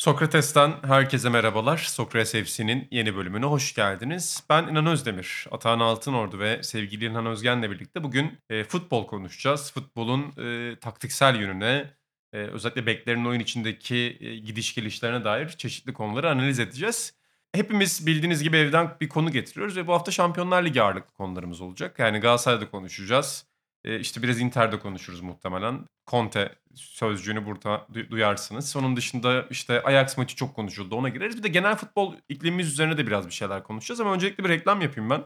Sokrates'ten herkese merhabalar. Sokrates FC'nin yeni bölümüne hoş geldiniz. Ben İnan Özdemir, Atahan Altınordu ve sevgili İlhan Özgen'le birlikte bugün e, futbol konuşacağız. Futbolun e, taktiksel yönüne, e, özellikle beklerin oyun içindeki e, gidiş gelişlerine dair çeşitli konuları analiz edeceğiz. Hepimiz bildiğiniz gibi evden bir konu getiriyoruz ve bu hafta Şampiyonlar Ligi ağırlıklı konularımız olacak. Yani Galatasaray'da konuşacağız. E, işte biraz Inter'de konuşuruz muhtemelen. Conte sözcüğünü burada duyarsınız. Onun dışında işte Ajax maçı çok konuşuldu. Ona gireriz. Bir de genel futbol iklimimiz üzerine de biraz bir şeyler konuşacağız. Ama öncelikle bir reklam yapayım ben.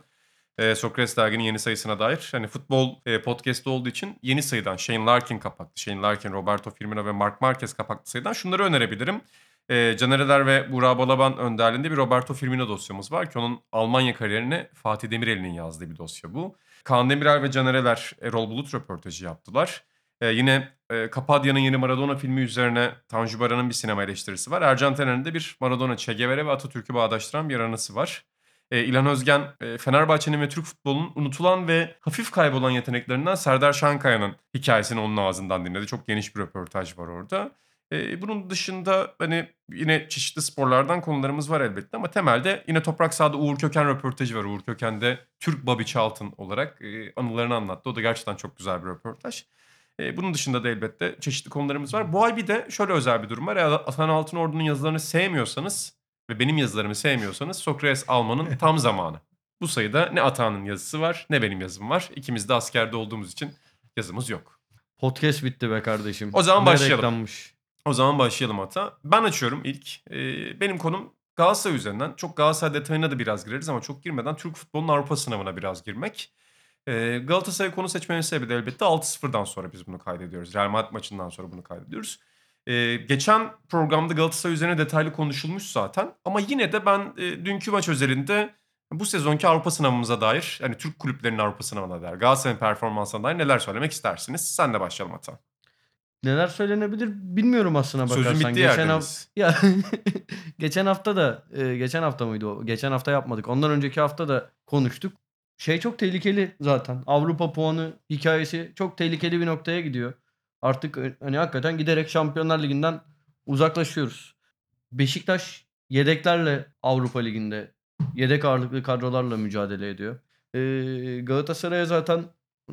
E, Sokrates derginin yeni sayısına dair. Hani futbol e, podcast'ı olduğu için yeni sayıdan Shane Larkin kapaklı, Shane Larkin, Roberto Firmino ve Mark Marquez kapaklı sayıdan şunları önerebilirim. E, Canereler ve Burak Balaban önderliğinde bir Roberto Firmino dosyamız var ki onun Almanya kariyerini Fatih Demirel'in yazdığı bir dosya bu. Kaan Demirel ve Canereler Erol Bulut röportajı yaptılar. Ee, yine e, Kapadya'nın yeni Maradona filmi üzerine Tanju Baran'ın bir sinema eleştirisi var. Ercan Tener'in de bir Maradona, Che Guevara ve Atatürk'ü bağdaştıran bir anısı var. E, İlhan Özgen, e, Fenerbahçe'nin ve Türk futbolunun unutulan ve hafif kaybolan yeteneklerinden Serdar Şankaya'nın hikayesini onun ağzından dinledi. Çok geniş bir röportaj var orada. E, bunun dışında hani yine çeşitli sporlardan konularımız var elbette ama temelde yine Toprak Sahada Uğur Köken röportajı var. Uğur Köken de Türk Bobby Charlton olarak e, anılarını anlattı. O da gerçekten çok güzel bir röportaj. E, bunun dışında da elbette çeşitli konularımız var. Bu ay bir de şöyle özel bir durum var. Eğer Atan Altınordu'nun yazılarını sevmiyorsanız ve benim yazılarımı sevmiyorsanız Sokrates almanın tam zamanı. Bu sayıda ne Atan'ın yazısı var ne benim yazım var. İkimiz de askerde olduğumuz için yazımız yok. Podcast bitti be kardeşim. O zaman ne başlayalım. Reklammış. O zaman başlayalım hatta. Ben açıyorum ilk. Ee, benim konum Galatasaray üzerinden. Çok Galatasaray detayına da biraz gireriz ama çok girmeden Türk futbolunun Avrupa sınavına biraz girmek. Ee, Galatasaray konu seçmenin sebebi de elbette 6-0'dan sonra biz bunu kaydediyoruz. Real Madrid maçından sonra bunu kaydediyoruz. Ee, geçen programda Galatasaray üzerine detaylı konuşulmuş zaten. Ama yine de ben e, dünkü maç özelinde bu sezonki Avrupa sınavımıza dair, yani Türk kulüplerinin Avrupa sınavına dair, Galatasaray'ın performansına dair neler söylemek istersiniz? Sen de başlayalım hatta. Neler söylenebilir bilmiyorum aslına bakarsan. Sözün bitti geçen hafta ya geçen hafta da e, geçen hafta mıydı o? Geçen hafta yapmadık. Ondan önceki hafta da konuştuk. Şey çok tehlikeli zaten. Avrupa puanı hikayesi çok tehlikeli bir noktaya gidiyor. Artık hani hakikaten giderek Şampiyonlar Ligi'nden uzaklaşıyoruz. Beşiktaş yedeklerle Avrupa Ligi'nde yedek ağırlıklı kadrolarla mücadele ediyor. Ee, Galatasaray'a zaten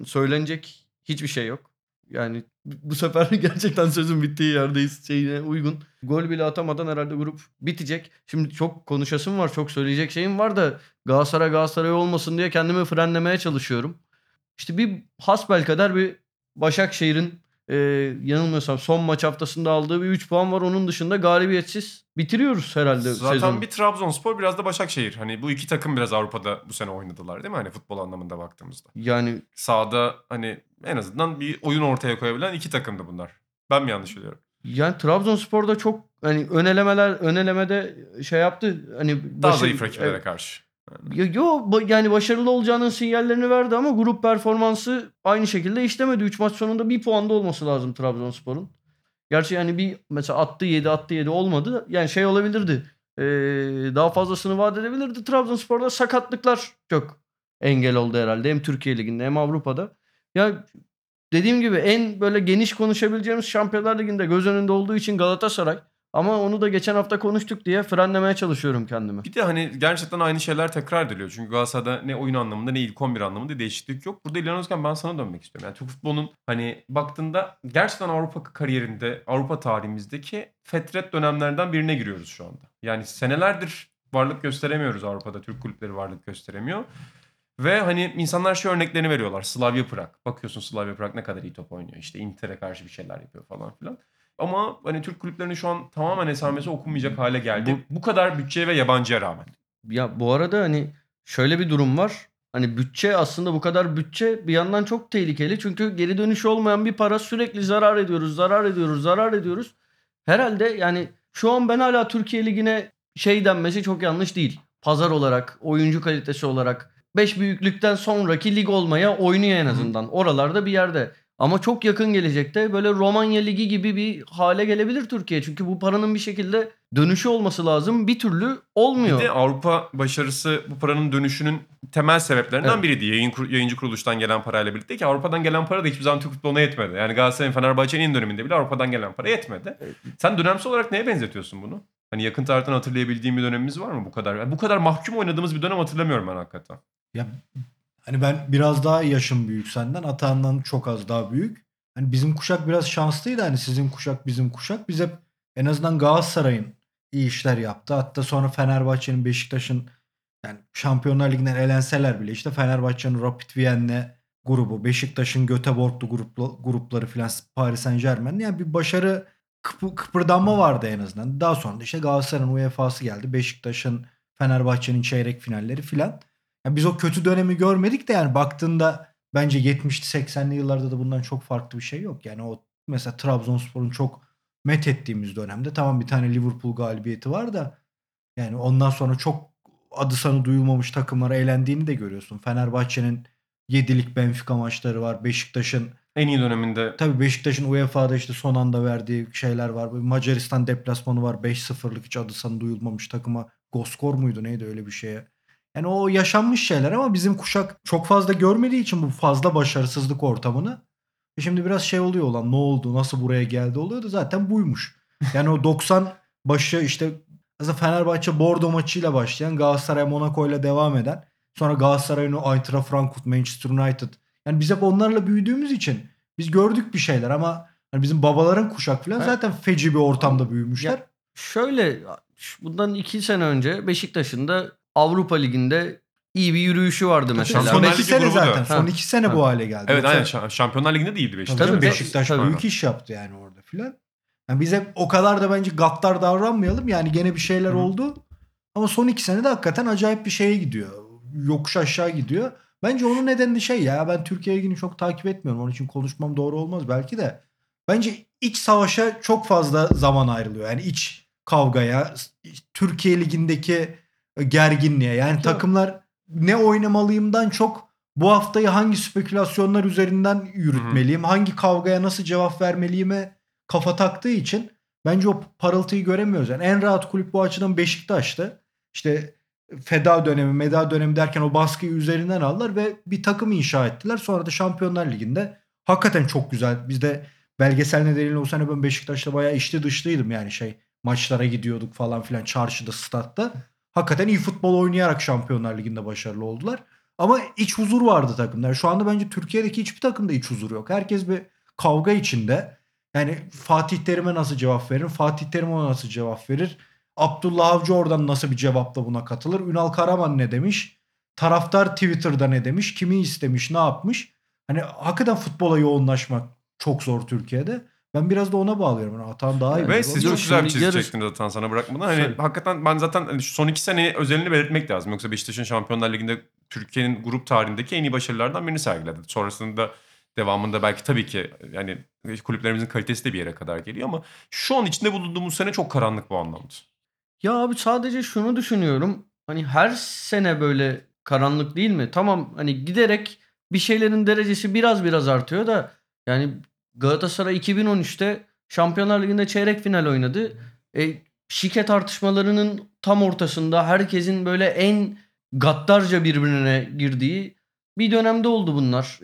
söylenecek hiçbir şey yok. Yani bu sefer gerçekten sözün bittiği yerdeyiz şeyine uygun. Gol bile atamadan herhalde grup bitecek. Şimdi çok konuşasım var, çok söyleyecek şeyim var da Galatasaray Galatasaray olmasın diye kendimi frenlemeye çalışıyorum. İşte bir hasbel kadar bir Başakşehir'in e, yanılmıyorsam son maç haftasında aldığı bir 3 puan var. Onun dışında galibiyetsiz bitiriyoruz herhalde Zaten sezonu. bir Trabzonspor biraz da Başakşehir. Hani bu iki takım biraz Avrupa'da bu sene oynadılar değil mi? Hani futbol anlamında baktığımızda. Yani sahada hani en azından bir oyun ortaya koyabilen iki takımdı bunlar. Ben mi yanlış biliyorum? Yani Trabzonspor'da çok hani önelemeler önelemede şey yaptı. Hani daha zayıf rakiplere evet. karşı. Yo yani başarılı olacağının sinyallerini verdi ama grup performansı aynı şekilde işlemedi. 3 maç sonunda bir puanda olması lazım Trabzonspor'un. Gerçi yani bir mesela attı 7 attı 7 olmadı. Yani şey olabilirdi. Ee, daha fazlasını vaat edebilirdi. Trabzonspor'da sakatlıklar çok engel oldu herhalde. Hem Türkiye Ligi'nde hem Avrupa'da. Ya dediğim gibi en böyle geniş konuşabileceğimiz Şampiyonlar Ligi'nde göz önünde olduğu için Galatasaray. Ama onu da geçen hafta konuştuk diye frenlemeye çalışıyorum kendimi. Bir de hani gerçekten aynı şeyler tekrar ediliyor. Çünkü Galatasaray'da ne oyun anlamında ne ilk 11 anlamında değişiklik yok. Burada İlhan Özgen ben sana dönmek istiyorum. Yani Türk futbolunun hani baktığında gerçekten Avrupa kariyerinde, Avrupa tarihimizdeki fetret dönemlerden birine giriyoruz şu anda. Yani senelerdir varlık gösteremiyoruz Avrupa'da. Türk kulüpleri varlık gösteremiyor. Ve hani insanlar şu örneklerini veriyorlar. Slavia Prag. Bakıyorsun Slavia Prag ne kadar iyi top oynuyor. İşte Inter'e karşı bir şeyler yapıyor falan filan. Ama hani Türk kulüplerinin şu an tamamen esamesi okunmayacak hale geldi. Bu, bu kadar bütçeye ve yabancıya rağmen. Ya bu arada hani şöyle bir durum var. Hani bütçe aslında bu kadar bütçe bir yandan çok tehlikeli. Çünkü geri dönüşü olmayan bir para sürekli zarar ediyoruz, zarar ediyoruz, zarar ediyoruz. Herhalde yani şu an ben hala Türkiye Ligi'ne şey denmesi çok yanlış değil. Pazar olarak, oyuncu kalitesi olarak 5 büyüklükten sonraki lig olmaya oynuyor en azından. Oralarda bir yerde. Ama çok yakın gelecekte böyle Romanya Ligi gibi bir hale gelebilir Türkiye. Çünkü bu paranın bir şekilde dönüşü olması lazım. Bir türlü olmuyor. Bir de Avrupa başarısı bu paranın dönüşünün temel sebeplerinden Evet. biriydi. Yayın, yayıncı kuruluştan gelen parayla birlikte ki Avrupa'dan gelen para da hiçbir zaman Türk futboluna yetmedi. Yani Galatasaray'ın Fenerbahçe'nin en döneminde bile Avrupa'dan gelen para yetmedi. Sen dönemsel olarak neye benzetiyorsun bunu? Hani yakın tarihten hatırlayabildiğin bir dönemimiz var mı bu kadar? Yani bu kadar mahkum oynadığımız bir dönem hatırlamıyorum ben hakikaten. Ya hani ben biraz daha yaşım büyük senden. Atağından çok az daha büyük. Hani bizim kuşak biraz şanslıydı. Hani sizin kuşak bizim kuşak. Biz hep en azından Galatasaray'ın iyi işler yaptı. Hatta sonra Fenerbahçe'nin Beşiktaş'ın yani Şampiyonlar Ligi'nden elenseler bile işte Fenerbahçe'nin Rapid Vienne grubu, Beşiktaş'ın Göteborg'lu gruplu, grupları filan Paris Saint Germain yani bir başarı kıpı, kıpırdanma vardı en azından. Daha sonra da işte Galatasaray'ın UEFA'sı geldi. Beşiktaş'ın Fenerbahçe'nin çeyrek finalleri filan. Yani biz o kötü dönemi görmedik de yani baktığında bence 70'li 80'li yıllarda da bundan çok farklı bir şey yok. Yani o mesela Trabzonspor'un çok met ettiğimiz dönemde tamam bir tane Liverpool galibiyeti var da yani ondan sonra çok adı sanı duyulmamış takımlara eğlendiğini de görüyorsun. Fenerbahçe'nin 7'lik Benfica maçları var. Beşiktaş'ın En iyi döneminde tabii Beşiktaş'ın UEFA'da işte son anda verdiği şeyler var. Macaristan deplasmanı var. 5-0'lık hiç adı sanı duyulmamış takıma. Goskor muydu neydi öyle bir şeye. Yani o yaşanmış şeyler ama bizim kuşak çok fazla görmediği için bu fazla başarısızlık ortamını. E şimdi biraz şey oluyor olan ne oldu nasıl buraya geldi oluyor da zaten buymuş. Yani o 90 başı işte mesela Fenerbahçe Bordo maçıyla başlayan Galatasaray Monaco ile devam eden sonra Galatasaray'ın o Eintracht Frankfurt Manchester United yani biz hep onlarla büyüdüğümüz için biz gördük bir şeyler ama hani bizim babaların kuşak falan zaten feci bir ortamda büyümüşler. Ya, Şöyle bundan iki sene önce Beşiktaş'ın da Avrupa Ligi'nde iyi bir yürüyüşü vardı mesela. Şampiyonlar son iki Ligi sene grubu da. zaten. Son Ha. iki sene Ha. bu hale geldi. evet Yoksa- aynen Şa- Şampiyonlar Ligi'nde değildi Tabii Beşiktaş. canım, Beşiktaş tabii. büyük iş yaptı yani orada filan. Yani biz hep o kadar da bence gaddar davranmayalım. Yani gene bir şeyler Hı. oldu. Ama son iki senede hakikaten acayip bir şeye gidiyor. Yokuş aşağı gidiyor. Bence onun nedeni de şey ya ben Türkiye Ligi'ni çok takip etmiyorum. Onun için konuşmam doğru olmaz belki de. Bence iç savaşa çok fazla zaman ayrılıyor. Yani iç kavgaya, Türkiye Ligi'ndeki gerginliğe. Yani takımlar ne oynamalıyımdan çok bu haftayı hangi spekülasyonlar üzerinden yürütmeliyim, hangi kavgaya nasıl cevap vermeliyime kafa taktığı için bence o parıltıyı göremiyoruz. Yani en rahat kulüp bu açıdan Beşiktaş'tı. İşte feda dönemi, meda dönemi derken o baskıyı üzerinden aldılar ve bir takım inşa ettiler. Sonra da Şampiyonlar Ligi'nde hakikaten çok güzel. Biz de belgesel nedeniyle o sene ben Beşiktaş'ta bayağı içli dışlıydım yani şey maçlara gidiyorduk falan filan çarşıda, statta. Hakikaten iyi futbol oynayarak Şampiyonlar Ligi'nde başarılı oldular. Ama iç huzur vardı takımlar. Şu anda bence Türkiye'deki hiçbir takımda iç huzur yok. Herkes bir kavga içinde. Yani Fatih Terim'e nasıl cevap verir? Fatih Terim ona nasıl cevap verir? Abdullah Avcı oradan nasıl bir cevapla buna katılır? Ünal Karaman ne demiş? Taraftar Twitter'da ne demiş? Kimi istemiş? Ne yapmış? Hani hakikaten futbola yoğunlaşmak çok zor Türkiye'de. Ben biraz da ona bağlıyorum. Yani Atan daha iyi. Ve bilir. siz Yok, çok güzel bir şimdi çizgi yarış- çektiniz zaten sana bırakmadan. Hani Söyle. hakikaten ben zaten hani şu son iki sene özelini belirtmek lazım. Yoksa Beşiktaş'ın Şampiyonlar Ligi'nde Türkiye'nin grup tarihindeki en iyi başarılardan birini sergiledi. Sonrasında devamında belki tabii ki yani kulüplerimizin kalitesi de bir yere kadar geliyor ama şu an içinde bulunduğumuz sene çok karanlık bu anlamda. Ya abi sadece şunu düşünüyorum. Hani her sene böyle karanlık değil mi? Tamam hani giderek bir şeylerin derecesi biraz biraz artıyor da yani Galatasaray 2013'te Şampiyonlar Ligi'nde çeyrek final oynadı. E, şike tartışmalarının tam ortasında herkesin böyle en gaddarca birbirine girdiği bir dönemde oldu bunlar.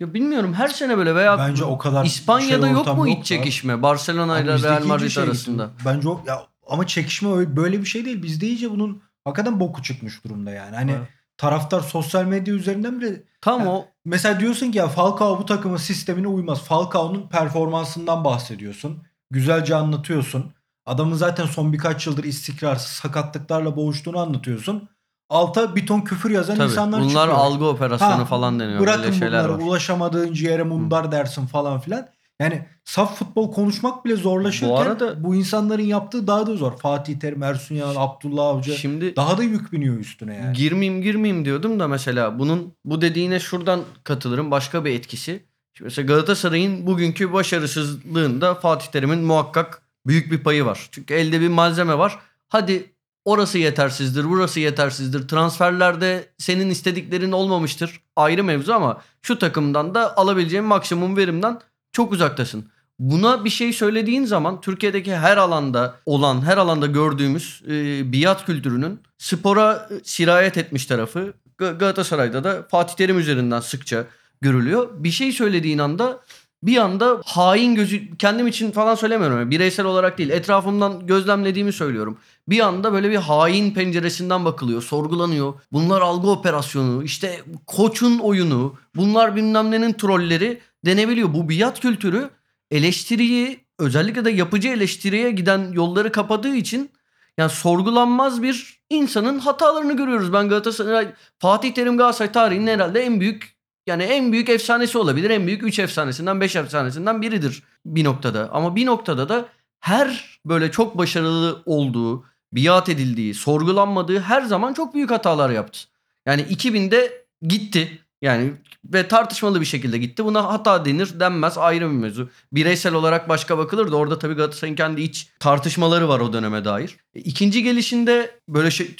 Ya bilmiyorum her sene böyle veya Bence o kadar İspanya'da şey yok mu iç çekişme Barcelona ile Real Madrid şey, arasında? Bence o ya ama çekişme öyle- böyle bir şey değil. Bizde iyice bunun hakikaten boku çıkmış durumda yani. Hani Evet. Taraftar sosyal medya üzerinden bile Tam Ya, o mesela diyorsun ki ya Falcao bu takımın sistemine uymaz. Falcao'nun performansından bahsediyorsun. Güzelce anlatıyorsun. Adamın zaten son birkaç yıldır istikrarsız sakatlıklarla boğuştuğunu anlatıyorsun. Alta bir ton küfür yazan Tabii, insanlar bunlar çıkıyor. algı operasyonu Ha, falan deniyor. Bırakın Böyle şeyler bunları var. ulaşamadığın ciğere mundar dersin falan filan. Yani saf futbol konuşmak bile zorlaşırken Bu bu, arada- insanların yaptığı daha da zor. Fatih Terim, Ersun Yanal, Abdullah Avcı Şimdi daha da yük biniyor üstüne yani. girmeyeyim girmeyeyim diyordum da mesela bunun bu dediğine şuradan katılırım başka bir etkisi. Şimdi mesela Galatasaray'ın bugünkü başarısızlığında Fatih Terim'in muhakkak büyük bir payı var. Çünkü elde bir malzeme var. Hadi orası yetersizdir, burası yetersizdir. Transferlerde senin istediklerin olmamıştır. Ayrı mevzu ama şu takımdan da alabileceğin maksimum verimden çok uzaktasın. Buna bir şey söylediğin zaman Türkiye'deki her alanda olan, her alanda gördüğümüz e, biat kültürünün spora e, sirayet etmiş tarafı Ga- Galatasaray'da da Fatih Terim üzerinden sıkça görülüyor. Bir şey söylediğin anda bir anda hain gözü kendim için falan söylemiyorum. Bireysel olarak değil etrafımdan gözlemlediğimi söylüyorum. Bir anda böyle bir hain penceresinden bakılıyor, sorgulanıyor. Bunlar algı operasyonu, işte koçun oyunu, bunlar bilmem nenin trolleri denebiliyor. Bu biat kültürü eleştiriyi özellikle de yapıcı eleştiriye giden yolları kapadığı için yani sorgulanmaz bir insanın hatalarını görüyoruz. Ben Galatasaray Fatih Terim Galatasaray tarihinin herhalde en büyük yani en büyük efsanesi olabilir. En büyük 3 efsanesinden 5 efsanesinden biridir bir noktada. Ama bir noktada da her böyle çok başarılı olduğu, biat edildiği, sorgulanmadığı her zaman çok büyük hatalar yaptı. Yani 2000'de gitti. Yani ve tartışmalı bir şekilde gitti. Buna hata denir denmez ayrı bir mevzu. Bireysel olarak başka bakılır da orada tabii Galatasaray'ın kendi iç tartışmaları var o döneme dair. E, İkinci gelişinde böyle şey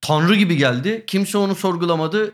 tanrı gibi geldi. Kimse onu sorgulamadı.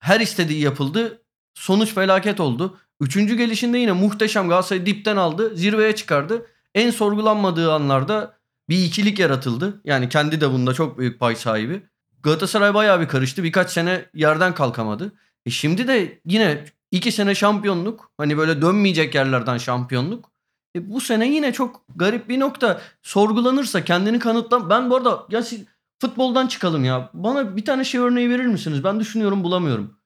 Her istediği yapıldı. Sonuç felaket oldu. Üçüncü gelişinde yine muhteşem Galatasaray'ı dipten aldı. Zirveye çıkardı. En sorgulanmadığı anlarda bir ikilik yaratıldı. Yani kendi de bunda çok büyük pay sahibi. Galatasaray bayağı bir karıştı. Birkaç sene yerden kalkamadı. E şimdi de yine iki sene şampiyonluk. Hani böyle dönmeyecek yerlerden şampiyonluk. E bu sene yine çok garip bir nokta. Sorgulanırsa kendini kanıtlan. Ben bu arada ya siz futboldan çıkalım ya. Bana bir tane şey örneği verir misiniz? Ben düşünüyorum bulamıyorum.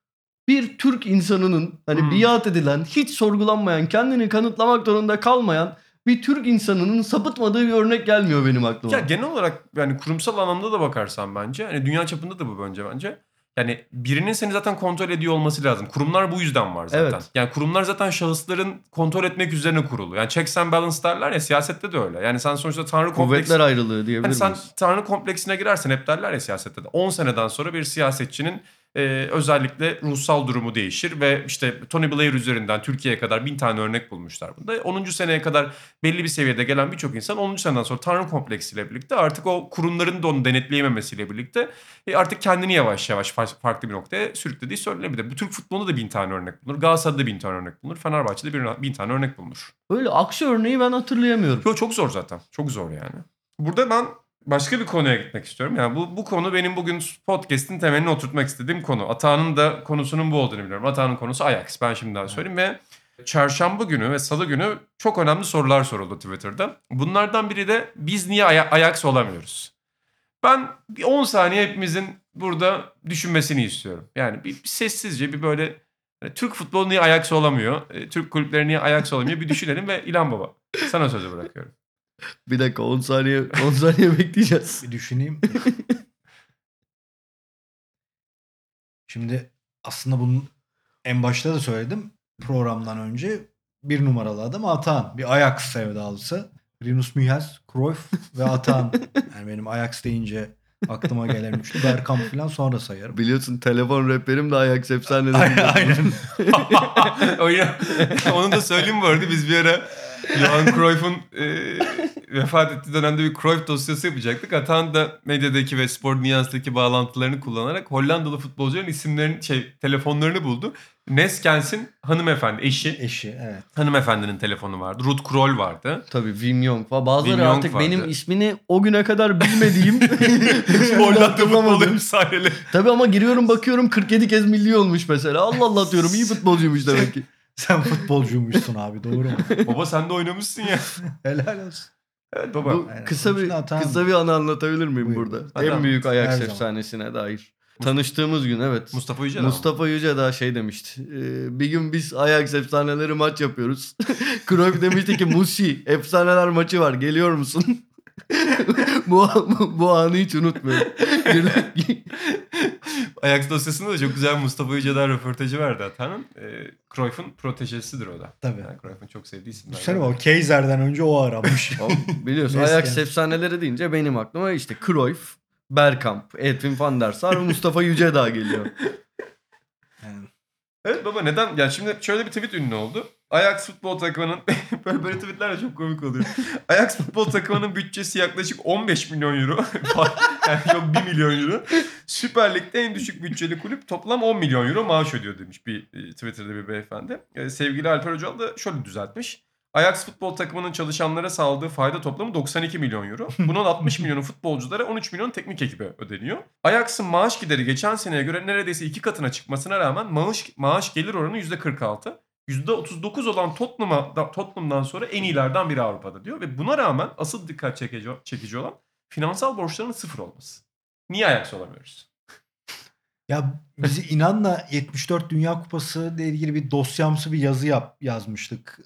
Bir Türk insanının hani Hmm. biat edilen, hiç sorgulanmayan, kendini kanıtlamak zorunda kalmayan bir Türk insanının sapıtmadığı bir örnek gelmiyor benim aklıma. Ya genel olarak yani kurumsal anlamda da bakarsan bence hani dünya çapında da bu bence bence. Yani birinin seni zaten kontrol ediyor olması lazım. Kurumlar bu yüzden var zaten. Evet. Yani kurumlar zaten şahısların kontrol etmek üzerine kurulu. Yani checks and balance derler ya siyasette de öyle. Yani sen sonuçta tanrı kompleksi... Kuvvetler ayrılığı diyebilir Hani sen tanrı kompleksine girersen hep derler ya siyasette de 10 seneden sonra bir siyasetçinin e, özellikle ruhsal durumu değişir ve işte Tony Blair üzerinden Türkiye'ye kadar bin tane örnek bulmuşlar bunda. 10. seneye kadar belli bir seviyede gelen birçok insan 10. seneden sonra tanrı kompleksiyle birlikte artık o kurumların da onu denetleyememesiyle birlikte e, artık kendini yavaş yavaş fa- farklı bir noktaya sürüklediği söylenebilir. Bu Türk futbolunda da bin tane örnek bulunur. Galatasaray'da bin tane örnek bulunur. Fenerbahçe'de bir, bin tane örnek bulunur. Böyle aksi örneği ben hatırlayamıyorum. Yo, çok zor zaten. Çok zor yani. Burada ben başka bir konuya gitmek istiyorum. Yani bu, bu konu benim bugün podcast'in temelini oturtmak istediğim konu. Atağan'ın da konusunun bu olduğunu biliyorum. Atağan'ın konusu Ajax. Ben şimdiden söyleyeyim ve çarşamba günü ve salı günü çok önemli sorular soruldu Twitter'da. Bunlardan biri de biz niye Ay- Ajax olamıyoruz? Ben bir 10 saniye hepimizin burada düşünmesini istiyorum. Yani bir, bir sessizce bir böyle hani Türk futbolu niye Ajax olamıyor? e, Türk kulüpleri niye Ajax olamıyor? Bir düşünelim ve İlhan Baba sana sözü bırakıyorum. Bir dakika 10 saniye 10 saniye bekleyeceğiz. Bir düşüneyim. Şimdi aslında bunun en başta da söyledim. Programdan önce bir numaralı adam Atan. Bir Ajax sevdalısı. Rinus Michels, Cruyff ve Atan. Yani benim Ajax deyince aklıma gelen üçlü. Bergkamp falan sonra sayarım. Biliyorsun telefon rehberim de Ajax efsaneleri. Aynen. aynen. Onu da söyleyeyim bu arada biz bir ara Johan Cruyff'un e, vefat ettiği dönemde bir Cruyff dosyası yapacaktık. Atan da medyadaki ve spor dünyasındaki bağlantılarını kullanarak Hollandalı futbolcuların isimlerini şey telefonlarını buldu. Neskens'in hanımefendi eşi Eşi evet. hanımefendinin telefonu vardı. Ruth Krol vardı. Tabii Wim Jong falan. Bazıları Wim Jong artık vardı. benim ismini o güne kadar bilmediğim Hollanda futbolu efsaneleri. Tabii ama giriyorum bakıyorum 47 kez milli olmuş mesela. Allah Allah diyorum iyi futbolcuymuş demek ki. Sen futbolcuymuşsun abi doğru mu? Baba sen de oynamışsın ya. Helal olsun. Evet baba. Bu Aynen. kısa bir kısa bir anı anlatabilir miyim Buyur. burada? Hadi en büyük Her Ajax zaman. efsanesine dair. Tanıştığımız gün evet. Mustafa Yücel ama. Mustafa Yüce daha şey demişti. Ee, bir gün biz Ajax efsaneleri maç yapıyoruz. Cruyff demişti ki Musi efsaneler maçı var geliyor musun? bu, bu, bu anı hiç unutmuyorum. Ajax dosyasında da çok güzel Mustafa Yüce'den röportajı vardı Atan'ın. E, Cruyff'un protejesidir o da. Tabii. Yani Cruyff'un çok sevdiği isimler. Düşünsene o Kaiser'den önce o aramış. Ama biliyorsun Neyse Ajax yani. efsaneleri deyince benim aklıma işte Cruyff, Bergkamp, Edwin van der Sar ve Mustafa Yücedağ geliyor. Yani Evet baba neden? Yani şimdi şöyle bir tweet ünlü oldu. Ajax futbol takımının böyle böyle tweetler de çok komik oluyor. Ajax futbol takımının bütçesi yaklaşık 15 milyon euro. yani yok 1 milyon euro. Süper Lig'de en düşük bütçeli kulüp toplam 10 milyon euro maaş ödüyor demiş bir e, Twitter'da bir beyefendi. E, sevgili Alper Hocal da şöyle düzeltmiş. Ajax futbol takımının çalışanlara sağladığı fayda toplamı 92 milyon euro. Bunun 60 milyonu futbolculara 13 milyon teknik ekibe ödeniyor. Ajax'ın maaş gideri geçen seneye göre neredeyse iki katına çıkmasına rağmen maaş, maaş gelir oranı %46. %39 olan Tottenham'a, da- Tottenham'dan sonra en iyilerden biri Avrupa'da diyor. Ve buna rağmen asıl dikkat çekici, çekici olan finansal borçlarının sıfır olması. Niye Ajax olamıyoruz? Ya bizi inanla 74 Dünya Kupası ile ilgili bir dosyamsı bir yazı yap, yazmıştık.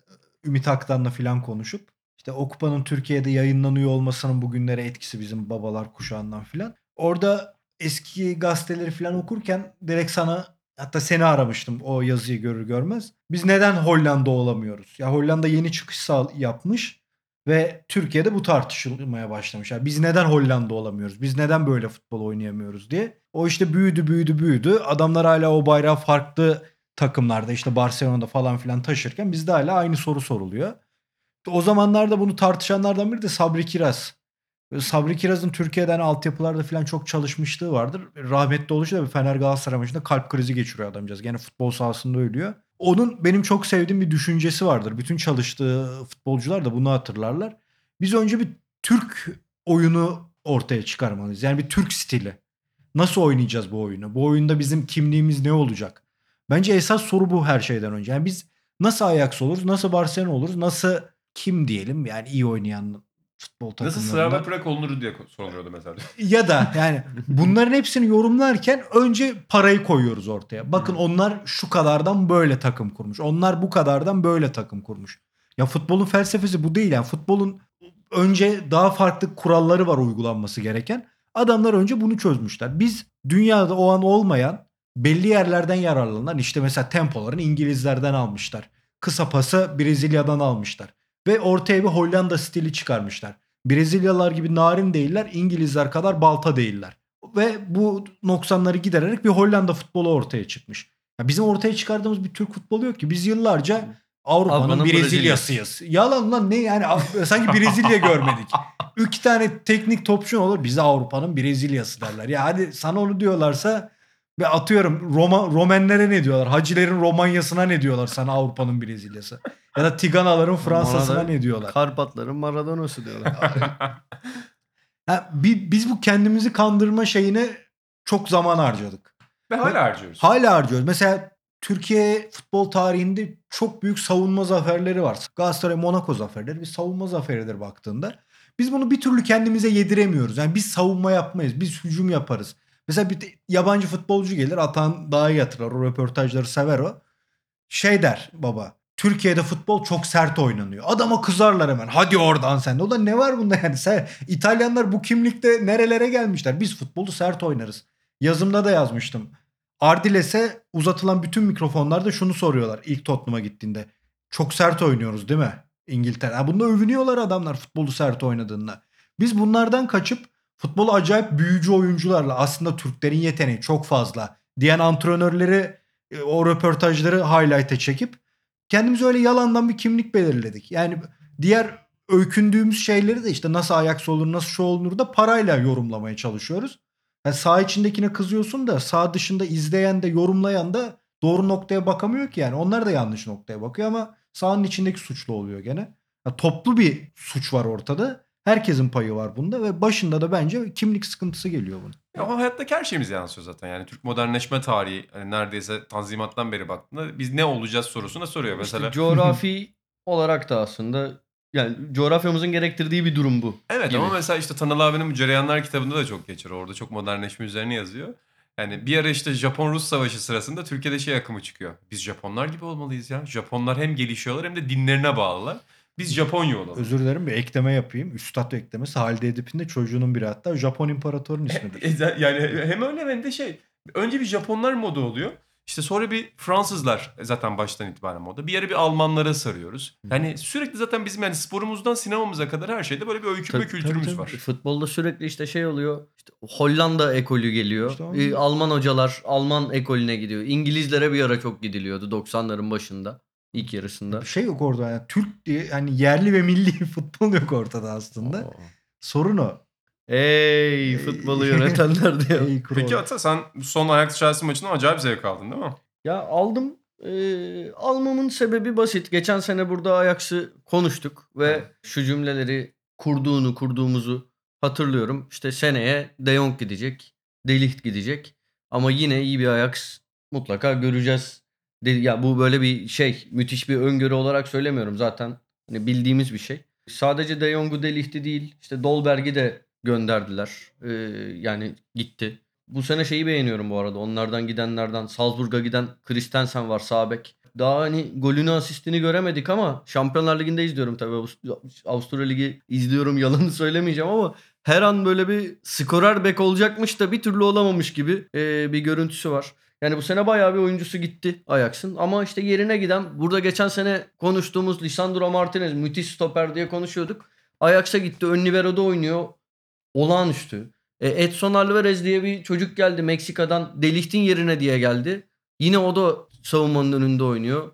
Ümit Aktan'la filan konuşup. İşte o kupanın Türkiye'de yayınlanıyor olmasının bugünlere etkisi bizim babalar kuşağından filan. Orada eski gazeteleri filan okurken direkt sana hatta seni aramıştım o yazıyı görür görmez. Biz neden Hollanda olamıyoruz? Ya Hollanda yeni çıkış yapmış ve Türkiye'de bu tartışılmaya başlamış. Yani biz neden Hollanda olamıyoruz? Biz neden böyle futbol oynayamıyoruz diye. O işte büyüdü büyüdü büyüdü. Adamlar hala o bayrağı farklı takımlarda işte Barcelona'da falan filan taşırken bizde hala aynı soru soruluyor. O zamanlarda bunu tartışanlardan biri de Sabri Kiraz. Sabri Kiraz'ın Türkiye'den altyapılarda falan çok çalışmışlığı vardır. Rahmetli oluşu da bir Fener Galatasaray maçında kalp krizi geçiriyor adamcağız. Gene futbol sahasında ölüyor. Onun benim çok sevdiğim bir düşüncesi vardır. Bütün çalıştığı futbolcular da bunu hatırlarlar. Biz önce bir Türk oyunu ortaya çıkarmalıyız. Yani bir Türk stili. Nasıl oynayacağız bu oyunu? Bu oyunda bizim kimliğimiz ne olacak? Bence esas soru bu her şeyden önce. Yani biz nasıl Ajax oluruz? Nasıl Barcelona oluruz? Nasıl kim diyelim? Yani iyi oynayan futbol takımlarından. Nasıl Slavia Prag olunur diye soruluyordu mesela. Ya da yani bunların hepsini yorumlarken önce parayı koyuyoruz ortaya. Bakın onlar şu kadardan böyle takım kurmuş. Onlar bu kadardan böyle takım kurmuş. Ya futbolun felsefesi bu değil. Yani futbolun önce daha farklı kuralları var uygulanması gereken. Adamlar önce bunu çözmüşler. Biz dünyada o an olmayan belli yerlerden yararlanan işte mesela tempolarını İngilizlerden almışlar. Kısa pası Brezilya'dan almışlar. Ve ortaya bir Hollanda stili çıkarmışlar. Brezilyalılar gibi narin değiller, İngilizler kadar balta değiller. Ve bu noksanları gidererek bir Hollanda futbolu ortaya çıkmış. Ya bizim ortaya çıkardığımız bir Türk futbolu yok ki. Biz yıllarca Avrupa'nın Brezilya'sıyız. Yalan lan ne yani sanki Brezilya görmedik. İki tane teknik topçu olur bize Avrupa'nın Brezilya'sı derler. Ya hadi sana onu diyorlarsa ve atıyorum Roma, Romenlere ne diyorlar? Hacilerin Romanyasına ne diyorlar sana Avrupa'nın Brezilya'sı? Ya da Tiganaların Fransa'sına ne diyorlar? Karpatların Maradona'sı diyorlar. Ha, bi- biz bu kendimizi kandırma şeyine çok zaman harcadık. Ve hala harcıyoruz. Hala harcıyoruz. Mesela Türkiye futbol tarihinde çok büyük savunma zaferleri var. Galatasaray Monaco zaferleri bir savunma zaferidir baktığında. Biz bunu bir türlü kendimize yediremiyoruz. Yani biz savunma yapmayız. Biz hücum yaparız. Mesela bir yabancı futbolcu gelir. Atan daha iyi hatırlar. O röportajları sever o. Şey der baba. Türkiye'de futbol çok sert oynanıyor. Adama kızarlar hemen. Hadi oradan sen. O da ne var bunda yani? Sen, İtalyanlar bu kimlikte nerelere gelmişler? Biz futbolu sert oynarız. Yazımda da yazmıştım. Ardiles'e uzatılan bütün mikrofonlarda şunu soruyorlar ilk Tottenham'a gittiğinde. Çok sert oynuyoruz değil mi? İngiltere. Ha, bunda övünüyorlar adamlar futbolu sert oynadığında. Biz bunlardan kaçıp futbolu acayip büyücü oyuncularla aslında Türklerin yeteneği çok fazla diyen antrenörleri e, o röportajları highlight'e çekip kendimize öyle yalandan bir kimlik belirledik. Yani diğer öykündüğümüz şeyleri de işte nasıl Ajax olur nasıl şu olunur da parayla yorumlamaya çalışıyoruz. Yani sağ içindekine kızıyorsun da sağ dışında izleyen de yorumlayan da doğru noktaya bakamıyor ki yani. Onlar da yanlış noktaya bakıyor ama sahanın içindeki suçlu oluyor gene. Ya toplu bir suç var ortada. Herkesin payı var bunda ve başında da bence kimlik sıkıntısı geliyor bunun. Ama hayattaki her şeyimiz yansıyor zaten. Yani Türk modernleşme tarihi hani neredeyse Tanzimat'tan beri baktığında biz ne olacağız sorusuna soruyor. Mesela İşte coğrafi olarak da aslında yani coğrafyamızın gerektirdiği bir durum bu. Evet gibi. ama mesela işte Tanıl abinin Cereyanlar kitabında da çok geçer. Orada çok modernleşme üzerine yazıyor. Yani bir ara işte Japon-Rus savaşı sırasında Türkiye'de şey akımı çıkıyor. Biz Japonlar gibi olmalıyız ya. Japonlar hem gelişiyorlar hem de dinlerine bağlılar. Biz Japonya olalım. Özür dilerim bir ekleme yapayım. Üstad eklemesi Halide Edip'in de çocuğunun biri hatta Japon İmparator'un ismidir. E, yani hem öyle hem de şey. Önce bir Japonlar moda oluyor. İşte sonra bir Fransızlar zaten baştan itibaren moda. Bir yere bir Almanlara sarıyoruz. Yani sürekli zaten bizim yani sporumuzdan sinemamıza kadar her şeyde böyle bir öykünme Tabii, kültürümüz tabii, var. Futbolda sürekli işte şey oluyor. İşte Hollanda ekolü geliyor. İşte Ee, Alman hocalar Alman ekolüne gidiyor. İngilizlere bir ara çok gidiliyordu 90'ların başında. İlk yarısında. Bir şey yok orada. Yani Türk diye hani yerli ve milli futbol yok ortada aslında. Oo. Sorun o. Ey futbolu yönetenler diye. Ey. Peki Ata sen son Ajax Chelsea maçından acayip zevk aldın değil mi? Ya aldım. Ee, almamın sebebi basit. Geçen sene burada Ajax'ı konuştuk ve şu cümleleri kurduğunu kurduğumuzu hatırlıyorum. İşte seneye De Jong gidecek, De Ligt gidecek ama yine iyi bir Ajax mutlaka göreceğiz. Ya bu böyle bir şey, müthiş bir öngörü olarak söylemiyorum zaten. Hani bildiğimiz bir şey. Sadece De Jong'u De Ligt'i değil, işte Dolberg'i de gönderdiler. Ee, yani gitti. Bu sene şeyi beğeniyorum bu arada. Onlardan gidenlerden Salzburg'a giden Christensen var sağ bek. Daha hani golünü asistini göremedik ama Şampiyonlar Ligi'nde izliyorum tabii. Avust- Avusturya Ligi izliyorum yalanı söylemeyeceğim ama her an böyle bir skorer bek olacakmış da bir türlü olamamış gibi e, bir görüntüsü var. Yani bu sene bayağı bir oyuncusu gitti Ajax'ın ama işte yerine giden burada geçen sene konuştuğumuz Lisandro Martinez müthiş stoper diye konuşuyorduk. Ajax'a gitti. Ön libero'da oynuyor. Olağanüstü. E, Edson Alvarez diye bir çocuk geldi Meksika'dan. Delict'in yerine diye geldi. Yine o da savunmanın önünde oynuyor.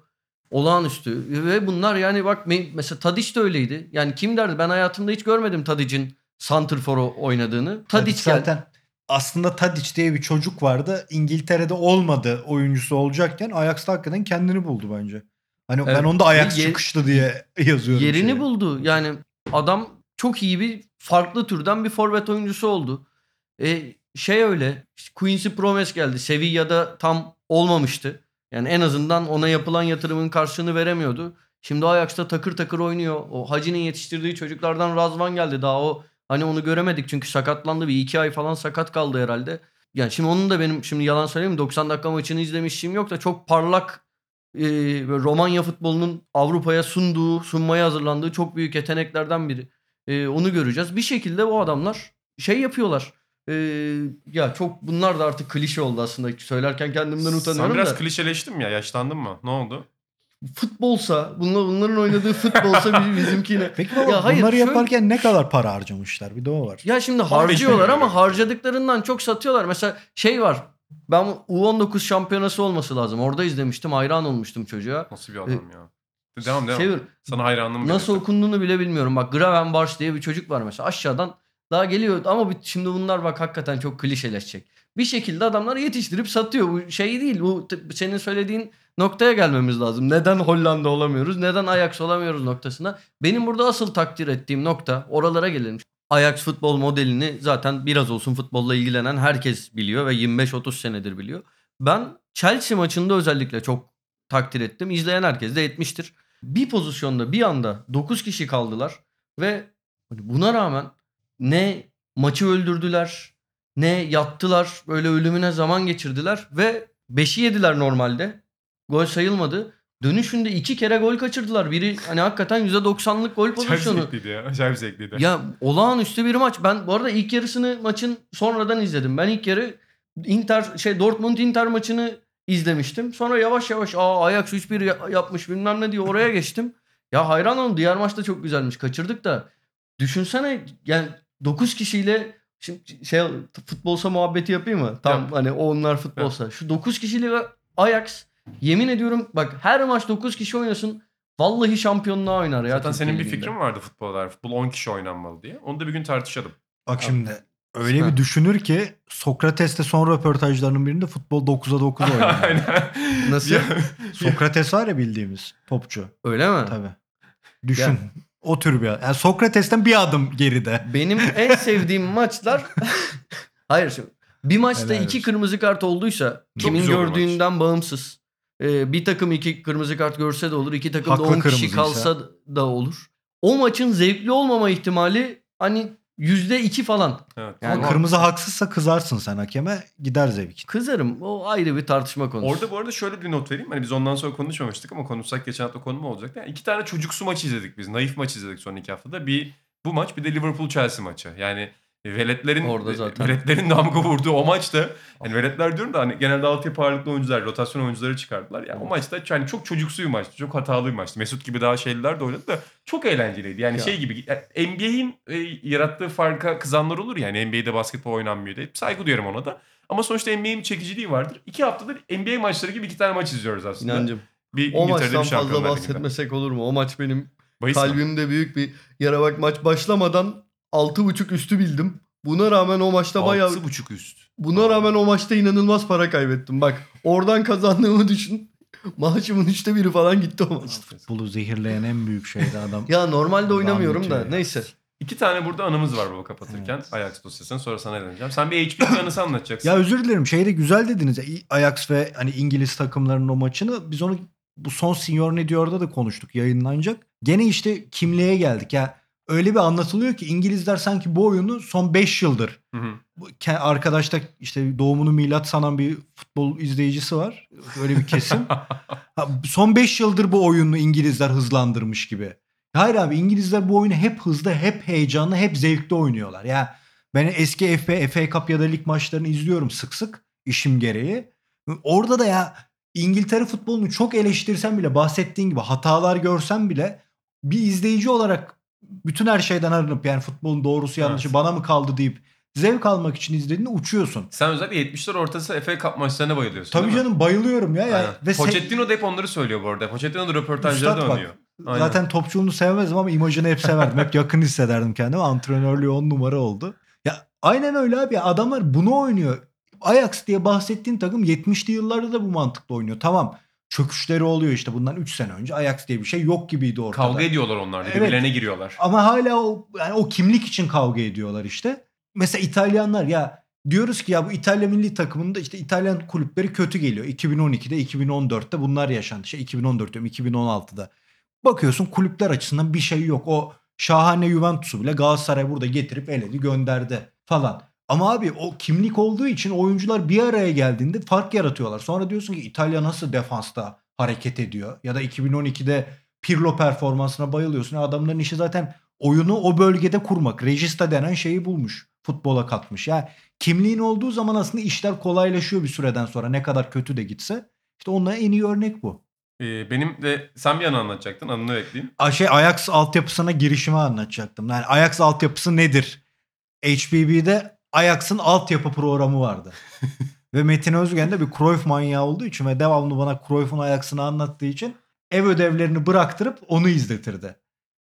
Olağanüstü. Ve bunlar yani bak me- mesela Tadic de öyleydi. Yani kim derdi ben hayatımda hiç görmedim Tadic'in Santrfor'u oynadığını. Tadic zaten aslında Tadic diye bir çocuk vardı. İngiltere'de olmadı oyuncusu olacakken Ajax'ta hakikaten kendini buldu bence. Hani Evet. ben onda Ajax Ye- çıkışlı diye yazıyorum. Yerini şeye. buldu. Yani adam çok iyi bir farklı türden bir forvet oyuncusu oldu. E, şey öyle. işte Quincy Promes geldi. Sevilla'da tam olmamıştı. Yani en azından ona yapılan yatırımın karşılığını veremiyordu. Şimdi Ajax'ta takır takır oynuyor. O Hacı'nın yetiştirdiği çocuklardan Razvan geldi. Daha o hani onu göremedik çünkü sakatlandı. Bir iki ay falan sakat kaldı herhalde. Yani şimdi onun da benim şimdi yalan söyleyeyim mi, 90 dakika maçını izlemişim yok da çok parlak e, Romanya futbolunun Avrupa'ya sunduğu, sunmaya hazırlandığı çok büyük yeteneklerden biri. E, onu göreceğiz. Bir şekilde bu adamlar şey yapıyorlar. E, ya çok bunlar da artık klişe oldu aslında. Söylerken kendimden Sen utanıyorum biraz da. klişeleştin mi ya? Yaşlandın mı? Ne oldu? Futbolsa, bunlar, bunların oynadığı futbolsa bizim- bizimkine. Peki baba Ya hayır, bunları şöyle- yaparken ne kadar para harcamışlar? Bir de o var. Ya şimdi 15 harcıyorlar ama harcadıklarından çok satıyorlar. Mesela şey var. Ben U19 şampiyonası olması lazım. Orada izlemiştim. Hayran olmuştum çocuğa. Nasıl bir adam ya? Devam devam. Şey, Sana hayranlığım Nasıl benim. okunduğunu bile bilmiyorum. Bak Gravenbarch diye bir çocuk var mesela aşağıdan daha geliyor ama bir- şimdi bunlar bak hakikaten çok klişeleşecek. Bir şekilde adamları yetiştirip satıyor. Bu şey değil. Bu senin söylediğin noktaya gelmemiz lazım. Neden Hollanda olamıyoruz? Neden Ajax olamıyoruz noktasına. Benim burada asıl takdir ettiğim nokta oralara gelelim. Ajax futbol modelini zaten biraz olsun futbolla ilgilenen herkes biliyor ve 25-30 senedir biliyor. Ben Chelsea maçında özellikle çok takdir ettim. İzleyen herkes de etmiştir. Bir pozisyonda bir anda 9 kişi kaldılar ve hani buna rağmen ne maçı öldürdüler ne yattılar böyle ölümüne zaman geçirdiler ve 5'i yediler normalde. Gol sayılmadı. Dönüşünde iki kere gol kaçırdılar. Biri hani hakikaten %90'lık gol Acayip pozisyonu. zevkliydi ya. Acayip zevkliydi. Ya olağanüstü bir maç. Ben bu arada ilk yarısını maçın sonradan izledim. Ben ilk yarı Inter şey Dortmund Inter maçını izlemiştim. Sonra yavaş yavaş aa Ajax 3-1 ya- yapmış bilmem ne diye oraya geçtim. Ya hayran oldum. Diğer maç da çok güzelmiş. Kaçırdık da. Düşünsene yani 9 kişiyle şimdi şey futbolsa muhabbeti yapayım mı? Tam Yap. hani o onlar futbolsa. Şu 9 kişiyle Ajax yemin ediyorum bak her maç 9 kişi oynasın vallahi şampiyonluğa oynar ya. Zaten Türkiye senin bir Ligi'nde. fikrin vardı futbolda. Futbol 10 kişi oynanmalı diye. Onu da bir gün tartışalım. Bak şimdi öyle bir düşünür ki Sokrates'te son röportajlarının birinde futbol 9'a 9 oynuyor. Aynen. Nasıl? Ya- Sokrates var ya bildiğimiz topçu. Öyle mi? Tabii. Düşün. O tür bir yani Sokrates'ten bir adım geride. Benim en sevdiğim maçlar Hayır şimdi bir maçta Helal iki olsun. kırmızı kart olduysa kimin güzel bir gördüğünden bağımsız. Ee, bir takım iki kırmızı kart görse de olur. iki takım da Haklı 10 kişi kalsa da olur. O maçın zevkli olmama ihtimali hani yüzde iki falan. Evet. Yani Ama Ama kırmızı haksızsa kızarsın sen hakeme gider zevkin. Kızarım. O ayrı bir tartışma konusu. Orada bu arada şöyle bir not vereyim. Hani biz ondan sonra konuşmamıştık ama konuşsak geçen hafta konu mu olacaktı? Yani iki tane çocuksu maç izledik biz. Naif maç izledik son iki haftada. Bir bu maç bir de Liverpool Chelsea maçı. Yani veletlerin Orada zaten. veletlerin damga vurduğu o maçta hani veletler diyorum da hani genelde altyapı ağırlıklı oyuncular, rotasyon oyuncuları çıkardılar. Yani o maçta yani çok çocuksu bir maçtı. Çok hatalı bir maçtı. Mesut gibi daha şeyler de oynadı da çok eğlenceliydi. Yani Ya. şey gibi yani NBA'in e, yarattığı farka kızanlar olur yani NBA'de basketbol oynanmıyor diye. Saygı duyuyorum ona da. Ama sonuçta NBA'in çekiciliği vardır. İki haftadır NBA maçları gibi iki tane maç izliyoruz aslında. İnancım. bir O bir maçtan fazla bahsetmesek olur mu? O maç benim Bahis mi? kalbimde büyük bir yara bak maç başlamadan 6.5 üstü bildim. Buna rağmen o maçta bayağı Altı buçuk üst. buna rağmen o maçta inanılmaz para kaybettim. Bak oradan kazandığımı düşün. Maaşımın üçte biri falan gitti o maçta. Futbolu zehirleyen en büyük şeydi adam. Ya normalde oynamıyorum da ya. neyse. İki tane burada anımız var baba kapatırken. Evet. Ajax dosyasını sonra sana döneceğim. Sen bir HP anısı anlatacaksın. ya özür dilerim şeyde güzel dediniz. ya, Ajax ve hani İngiliz takımlarının o maçını biz onu bu son Senior ne diyor'da da konuştuk yayınlanacak. Gene işte kimliğe geldik ya. Öyle bir anlatılıyor ki İngilizler sanki bu oyunu son 5 yıldır Hı hı. arkadaşta işte doğumunu milat sanan bir futbol izleyicisi var. Öyle bir kesim. Son 5 yıldır bu oyunu İngilizler hızlandırmış gibi. Hayır abi İngilizler bu oyunu hep hızlı, hep heyecanlı, hep zevkli oynuyorlar. Ya ben eski FA, FA Cup ya da lig maçlarını izliyorum sık sık işim gereği. Orada da ya İngiltere futbolunu çok eleştirsem bile bahsettiğin gibi hatalar görsem bile bir izleyici olarak bütün her şeyden arınıp yani futbolun doğrusu yanlışı Evet. bana mı kaldı deyip zevk almak için izlediğinde uçuyorsun. Sen özellikle 70'ler ortası FA Cup maçlarına bayılıyorsun Tabii mi? canım bayılıyorum ya. ya. Aynen. Ve Pochettino da hep onları söylüyor bu arada. Pochettino da röportajları Üstad da bak. oynuyor. Aynen. Zaten topçuluğunu sevmezdim ama imajını hep severdim. hep yakın hissederdim kendimi. Antrenörlüğü on numara oldu. Ya aynen öyle abi. Adamlar bunu oynuyor. Ajax diye bahsettiğin takım 70'li yıllarda da bu mantıkla oynuyor. Tamam çöküşleri oluyor işte bundan 3 sene önce. Ajax diye bir şey yok gibiydi ortada. Kavga ediyorlar onlar. Evet. Birbirlerine giriyorlar. Ama hala o, yani o kimlik için kavga ediyorlar işte. Mesela İtalyanlar ya diyoruz ki ya bu İtalya milli takımında işte İtalyan kulüpleri kötü geliyor. 2012'de 2014'te bunlar yaşandı. Şey 2014 diyorum 2016'da. Bakıyorsun kulüpler açısından bir şey yok. O şahane Juventus'u bile Galatasaray burada getirip eledi gönderdi falan. Ama abi o kimlik olduğu için oyuncular bir araya geldiğinde fark yaratıyorlar. Sonra diyorsun ki İtalya nasıl defansta hareket ediyor? Ya da 2012'de Pirlo performansına bayılıyorsun. Adamların işi zaten oyunu o bölgede kurmak. Regista denen şeyi bulmuş. Futbola katmış. Yani kimliğin olduğu zaman aslında işler kolaylaşıyor bir süreden sonra. Ne kadar kötü de gitse. İşte onunla en iyi örnek bu. Ee, benim de sen bir an anlatacaktın. Anını bekleyeyim. A- Şey Ajax altyapısına girişimi anlatacaktım. Yani Ajax altyapısı nedir? HBB'de Ajax'ın altyapı programı vardı. ve Metin Özgen de bir Cruyff manyağı olduğu için ve devamlı bana Cruyff'un Ajax'ını anlattığı için ev ödevlerini bıraktırıp onu izletirdi.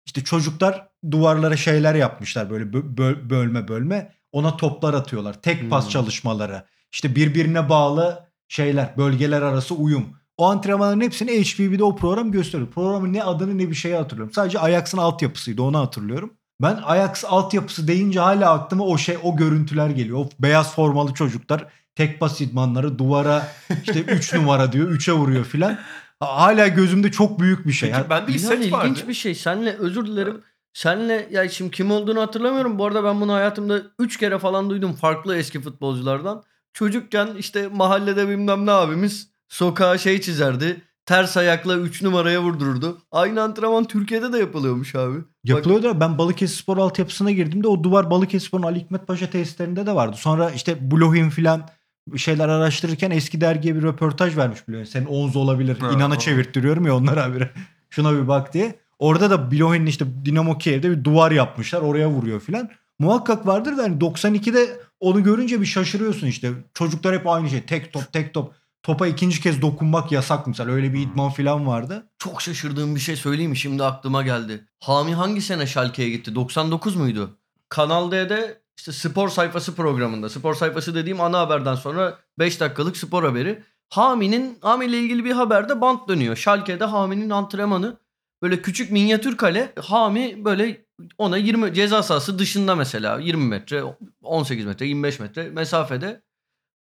İşte çocuklar duvarlara şeyler yapmışlar böyle bö- bö- bölme bölme. Ona toplar atıyorlar. Tek pas Hmm. çalışmaları. İşte birbirine bağlı şeyler, bölgeler arası uyum. O antrenmanların hepsini HBB'de o program gösteriyor. Programın ne adını ne bir şeyi hatırlıyorum. Sadece Ajax'ın altyapısıydı onu hatırlıyorum. Ben Ajax altyapısı deyince hala aklıma o şey o görüntüler geliyor. O beyaz formalı çocuklar tek pas idmanları duvara işte 3 numara diyor 3'e vuruyor filan. Hala gözümde çok büyük bir şey. Peki bende bir İnan set ilginç vardı. bir şey. Senle özür dilerim. Senle ya şimdi kim olduğunu hatırlamıyorum. Bu arada ben bunu hayatımda 3 kere falan duydum farklı eski futbolculardan. Çocukken işte mahallede bilmem ne abimiz sokağa şey çizerdi. Ters ayakla 3 numaraya vurdururdu. Aynı antrenman Türkiye'de de yapılıyormuş abi. Yapılıyor da ben Balıkesirspor altyapısına girdiğimde o duvar Balıkesirspor'un Ali Hikmet Paşa tesislerinde de vardı. Sonra işte Blohin filan şeyler araştırırken eski dergiye bir röportaj vermiş biliyorsun. Senin Oğuz olabilir. Ha, İnan'a o. çevirttiriyorum ya onlar abi. Şuna bir bak diye. Orada da Blohin'in işte Dinamo Kiev'de bir duvar yapmışlar. Oraya vuruyor filan. Muhakkak vardır da hani 92'de onu görünce bir şaşırıyorsun işte. Çocuklar hep aynı şey. Tek top tek top. Topa ikinci kez dokunmak yasak mesela. Öyle bir idman filan vardı. Çok şaşırdığım bir şey söyleyeyim mi? Şimdi aklıma geldi. Hami hangi sene Schalke'ye gitti? 99 muydu? Kanal D'de işte spor sayfası programında. Spor sayfası dediğim ana haberden sonra 5 dakikalık spor haberi. Hami'nin Hami ile ilgili bir haberde bant dönüyor. Schalke'de Hami'nin antrenmanı böyle küçük minyatür kale. Hami böyle ona 20 ceza sahası dışında mesela 20 metre, 18 metre, 25 metre mesafede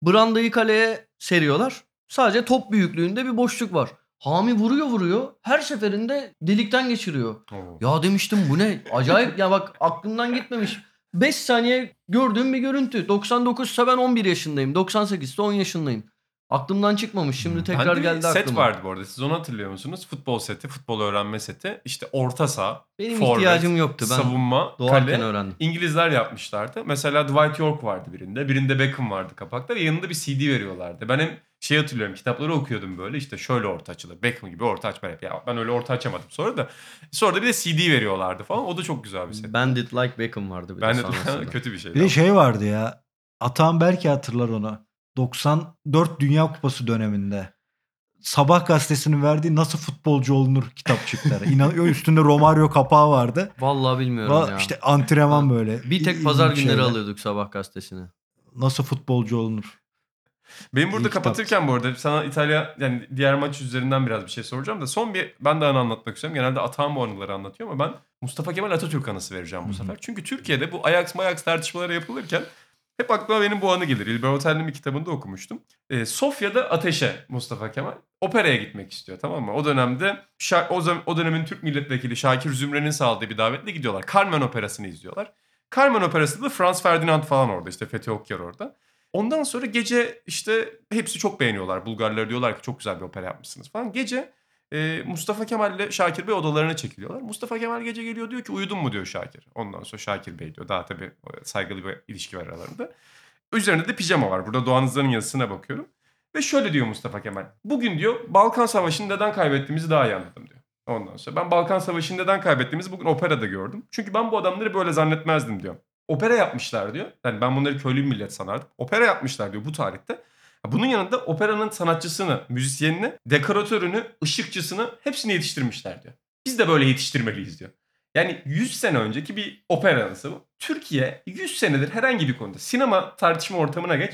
brandayı kaleye seriyorlar. Sadece top büyüklüğünde bir boşluk var. Hami vuruyor vuruyor. Her seferinde delikten geçiriyor. Oo. Ya demiştim bu ne? Acayip ya bak aklımdan gitmemiş. 5 saniye gördüğüm bir görüntü. 99'sa ben 11 yaşındayım. 98'te 10 yaşındayım. Aklımdan çıkmamış. Şimdi tekrar Bende bir geldi set aklıma. vardı bu arada. Siz onu hatırlıyor musunuz? Futbol seti, futbol öğrenme seti. İşte orta saha, Benim forvet, ihtiyacım yoktu. Ben savunma, doğarken kale. öğrendim. İngilizler yapmışlardı. Mesela Dwight York vardı birinde. Birinde Beckham vardı kapakta ve yanında bir CD veriyorlardı. Ben hem şey hatırlıyorum kitapları okuyordum böyle işte şöyle orta açılır. Beckham gibi orta açma yap. Ya ben öyle orta açamadım sonra da. Sonra da bir de CD veriyorlardı falan. O da çok güzel bir set. Bandit Like Beckham vardı bir Ben de de sonrasında. kötü bir şey. Bir de şey vardı ya. Atan belki hatırlar onu. 94 Dünya Kupası döneminde. Sabah gazetesinin verdiği Nasıl Futbolcu Olunur kitap çıktı. İnan üstünde Romario kapağı vardı. Vallahi bilmiyorum Va- ya. İşte antrenman böyle. bir tek İlginç pazar günleri şeyler. alıyorduk sabah gazetesini. Nasıl futbolcu olunur? Benim burada İyi kitap. kapatırken bu arada sana İtalya yani diğer maç üzerinden biraz bir şey soracağım da son bir ben de anı anlatmak istiyorum. Genelde Atahan bu anıları anlatıyor ama ben Mustafa Kemal Atatürk anısı vereceğim bu sefer. Çünkü Türkiye'de bu Ajax Mayax tartışmaları yapılırken hep aklıma benim bu anı gelir. İlber Otel'in bir kitabında okumuştum. Ee, Sofya'da ateşe Mustafa Kemal operaya gitmek istiyor tamam mı? O dönemde Şa- o, zam- o dönemin Türk milletvekili Şakir Zümre'nin sağladığı bir davetle gidiyorlar. Carmen operasını izliyorlar. Carmen operasında da Franz Ferdinand falan orada işte Fethi Okyar orada. Ondan sonra gece işte hepsi çok beğeniyorlar. Bulgarlar diyorlar ki çok güzel bir opera yapmışsınız falan. Gece e, Mustafa Kemal ile Şakir Bey odalarına çekiliyorlar. Mustafa Kemal gece geliyor diyor ki uyudun mu diyor Şakir. Ondan sonra Şakir Bey diyor. Daha tabii saygılı bir ilişki var aralarında. Üzerinde de pijama var. Burada Doğan Hızlar'ın yazısına bakıyorum. Ve şöyle diyor Mustafa Kemal. Bugün diyor Balkan Savaşı'nı neden kaybettiğimizi daha iyi anladım diyor. Ondan sonra ben Balkan Savaşı'nı neden kaybettiğimizi bugün operada gördüm. Çünkü ben bu adamları böyle zannetmezdim diyor. Opera yapmışlar diyor. Yani ben bunları köylü millet sanardım. Opera yapmışlar diyor bu tarihte. Bunun yanında operanın sanatçısını, müzisyenini, dekoratörünü, ışıkçısını hepsini yetiştirmişler diyor. Biz de böyle yetiştirmeliyiz diyor. Yani 100 sene önceki bir opera bu. Türkiye 100 senedir herhangi bir konuda sinema tartışma ortamına geç.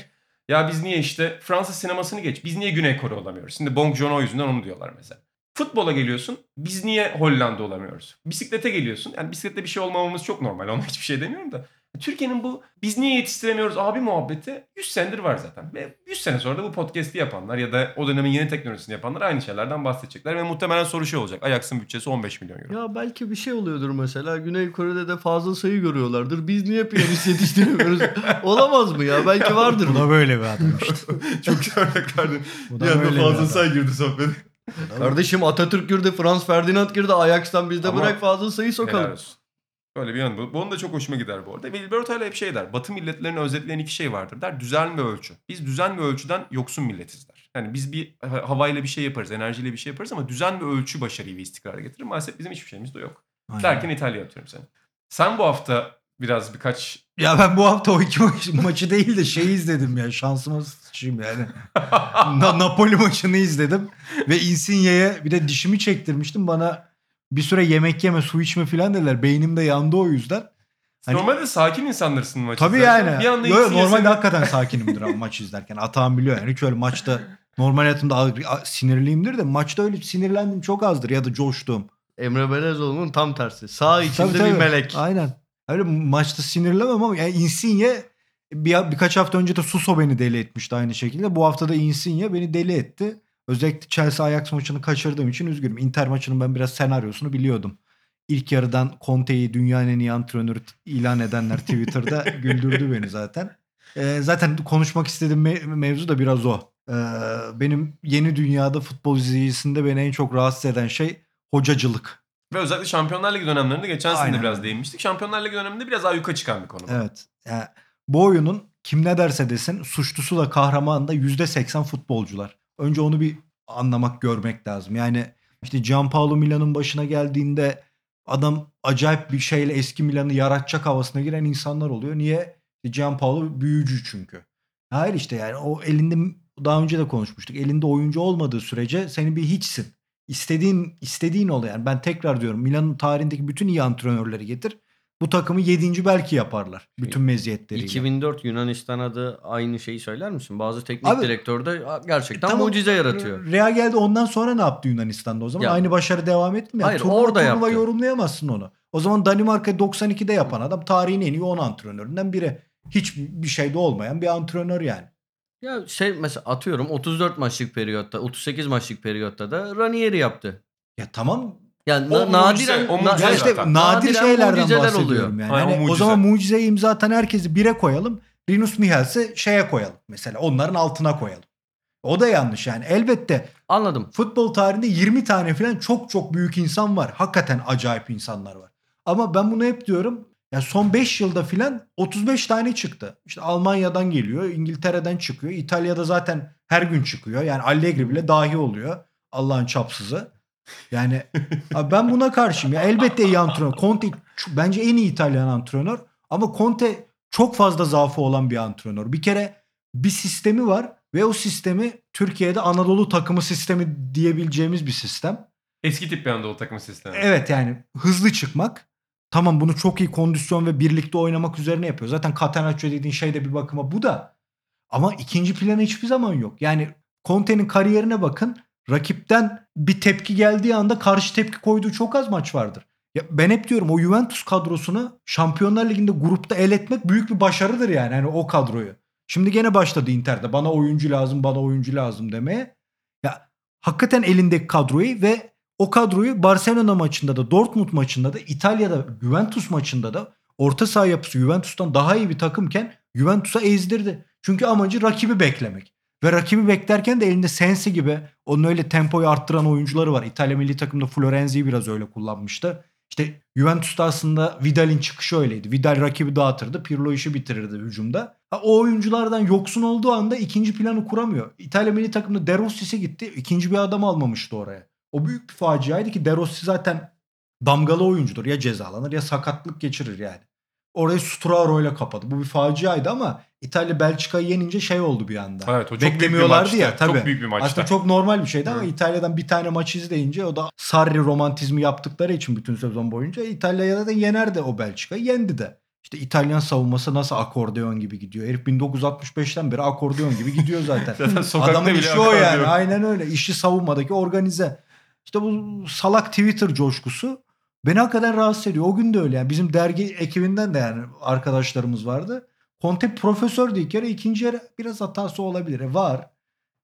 Ya biz niye işte Fransız sinemasını geç. Biz niye Güney Kore olamıyoruz? Şimdi Bong Joon-ho yüzünden onu diyorlar mesela. Futbola geliyorsun. Biz niye Hollanda olamıyoruz? Bisiklete geliyorsun. Yani bisiklette bir şey olmamamız çok normal. Ona hiçbir şey demiyorum da. Türkiye'nin bu biz niye yetiştiremiyoruz abi muhabbeti 100 senedir var zaten. Ve 100 sene sonra da bu podcast'i yapanlar ya da o dönemin yeni teknolojisini yapanlar aynı şeylerden bahsedecekler. Ve muhtemelen soru şey olacak. Ajax'ın bütçesi 15 milyon euro. Ya belki bir şey oluyordur mesela. Güney Kore'de de fazla sayı görüyorlardır. Biz niye piyanist yetiştiremiyoruz? Olamaz mı ya? Belki vardır. Bu da böyle bir adam işte. Çok güzel örnek verdin. Bu Bir da anda fazla adam. say girdi sohbet. Kardeşim Atatürk girdi, Franz Ferdinand girdi. Ajax'tan biz de Ama- bırak fazla sayı Helal sokalım. olsun. Böyle bir yanı bu. Bunun da çok hoşuma gider bu arada. Ve Wilbur Otel hep şey der. Batı milletlerini özetleyen iki şey vardır der. Düzen ve ölçü. Biz düzen ve ölçüden yoksun milletiz der. Yani biz bir ha- havayla bir şey yaparız, enerjiyle bir şey yaparız ama düzen ve ölçü başarıyı ve istikrarı getirir. Maalesef bizim hiçbir şeyimiz de yok. Aynen. Derken İtalya atıyorum seni. Sen bu hafta biraz birkaç... Ya ben bu hafta o iki maç- maçı değil de şey izledim ya. Şansıma sıçayım yani. Na- Napoli maçını izledim. Ve Insigne'ye bir de dişimi çektirmiştim. Bana bir süre yemek yeme, su içme falan dediler. Beynim de yandı o yüzden. Hani- Normalde sakin insanlarsın maçı. Tabii izlerken. yani. Bir anda Yo, normalde seni- hakikaten sakinimdir ama maç izlerken. Atağım biliyor yani. Hiç öyle maçta normal hayatımda sinirliyimdir de maçta öyle sinirlendim çok azdır ya da coştum. Emre Belezoğlu'nun tam tersi. Sağ içinde Tabii, tabii. bir melek. Aynen. Öyle maçta sinirlemem ama yani Insigne bir, birkaç hafta önce de Suso beni deli etmişti aynı şekilde. Bu hafta da Insigne beni deli etti. Özellikle Chelsea Ajax maçını kaçırdığım için üzgünüm. Inter maçının ben biraz senaryosunu biliyordum. İlk yarıdan Conte'yi dünyanın en iyi antrenörü ilan edenler Twitter'da güldürdü beni zaten. Ee, zaten konuşmak istediğim me- mevzu da biraz o. Ee, benim yeni dünyada futbol izleyicisinde beni en çok rahatsız eden şey hocacılık. Ve özellikle Şampiyonlar Ligi dönemlerinde geçen sene biraz değinmiştik. Şampiyonlar Ligi döneminde biraz ayyuka çıkan bir konu. Evet. Yani bu oyunun kim ne derse desin suçlusu da kahramanı da %80 futbolcular. Önce onu bir anlamak, görmek lazım. Yani işte Gianpaolo Milan'ın başına geldiğinde adam acayip bir şeyle eski Milan'ı yaratacak havasına giren insanlar oluyor. Niye? Gianpaolo büyücü çünkü. Hayır işte yani o elinde daha önce de konuşmuştuk. Elinde oyuncu olmadığı sürece seni bir hiçsin. İstediğin istediğin ol yani. Ben tekrar diyorum Milan'ın tarihindeki bütün iyi antrenörleri getir. Bu takımı 7. belki yaparlar. Bütün meziyetleriyle. 2004 Yunanistan adı aynı şeyi söyler misin? Bazı teknik Abi- direktör de gerçekten Tamam, mucize yaratıyor. Real geldi ondan sonra ne yaptı Yunanistan'da o zaman? Ya- Aynı başarı devam etti mi? Hayır, turnuva, orada turnuva yaptı. yorumlayamazsın onu. O zaman Danimarka 92'de yapan adam tarihin en iyi 10 antrenöründen biri. Hiç bir şeyde olmayan bir antrenör yani. Ya şey mesela atıyorum 34 maçlık periyotta, 38 maçlık periyotta da Ranieri yaptı. Ya tamam Yani O na- mucize, nadiren o na- mucize ya ya işte zaten. nadir Nadiren şeylerden bahsediyorum oluyor. yani. Aynen, o Hani o mucize. zaman mucizeyi imza atan herkesi bire koyalım. Rinus Michels'i şeye koyalım mesela. Onların altına koyalım. O da yanlış yani. Elbette Anladım. futbol tarihinde 20 tane falan çok çok büyük insan var. Hakikaten acayip insanlar var. Ama ben bunu hep diyorum. Ya son 5 yılda filan 35 tane çıktı. İşte Almanya'dan geliyor, İngiltere'den çıkıyor. İtalya'da zaten her gün çıkıyor. Yani Allegri bile dahi oluyor. Allah'ın çapsızı. Yani abi ben buna karşıyım. Ya elbette iyi antrenör. Conte bence en iyi İtalyan antrenör. Ama Conte çok fazla zaafı olan bir antrenör. Bir kere bir sistemi var. Ve o sistemi Türkiye'de Anadolu takımı sistemi diyebileceğimiz bir sistem. Eski tip bir Anadolu takımı sistemi. Evet yani hızlı çıkmak. Tamam bunu çok iyi kondisyon ve birlikte oynamak üzerine yapıyor. Zaten Catenaccio dediğin şey de bir bakıma bu da. Ama ikinci planı hiçbir zaman yok. Yani Conte'nin kariyerine bakın. Rakipten bir tepki geldiği anda karşı tepki koyduğu çok az maç vardır. Ya ben hep diyorum o Juventus kadrosunu Şampiyonlar Ligi'nde grupta el etmek büyük bir başarıdır yani hani o kadroyu. Şimdi gene başladı Inter'de bana oyuncu lazım bana oyuncu lazım demeye. Ya hakikaten elindeki kadroyu ve o kadroyu Barcelona maçında da Dortmund maçında da İtalya'da Juventus maçında da orta saha yapısı Juventus'tan daha iyi bir takımken Juventus'a ezdirdi. Çünkü amacı rakibi beklemek. Ve rakibi beklerken de elinde Sensi gibi onun öyle tempoyu arttıran oyuncuları var. İtalya milli takımda Florenzi'yi biraz öyle kullanmıştı. İşte Juventus'ta aslında Vidal'in çıkışı öyleydi. Vidal rakibi dağıtırdı. Pirlo işi bitirirdi hücumda. Ha, o oyunculardan yoksun olduğu anda ikinci planı kuramıyor. İtalya milli takımda De Rossi'si gitti. İkinci bir adam almamıştı oraya. O büyük bir faciaydı ki De Rossi zaten damgalı oyuncudur. Ya cezalanır ya sakatlık geçirir yani. Orayı Sturaro ile kapadı. Bu bir faciaydı ama İtalya Belçika'yı yenince şey oldu bir anda. Evet o çok büyük bir Beklemiyorlardı maçtı. ya, tabii. Çok büyük bir maçtı. Aslında çok normal bir şeydi ama Hı. İtalya'dan bir tane maç izleyince o da Sarri romantizmi yaptıkları için bütün sezon boyunca İtalya'ya da yenerdi o Belçika'yı. Yendi de. İşte İtalyan savunması nasıl akordeon gibi gidiyor. Herif 1965'ten beri akordeon gibi gidiyor zaten. Zaten Adamın işi o yani. Aynen öyle. İşi savunmadaki organize. İşte bu salak Twitter coşkusu beni hakikaten rahatsız ediyor. O gün de öyle yani. Bizim dergi ekibinden de yani arkadaşlarımız vardı. Conte profesördü ilk yarı. ikinci yarı biraz hatası olabilir. E var.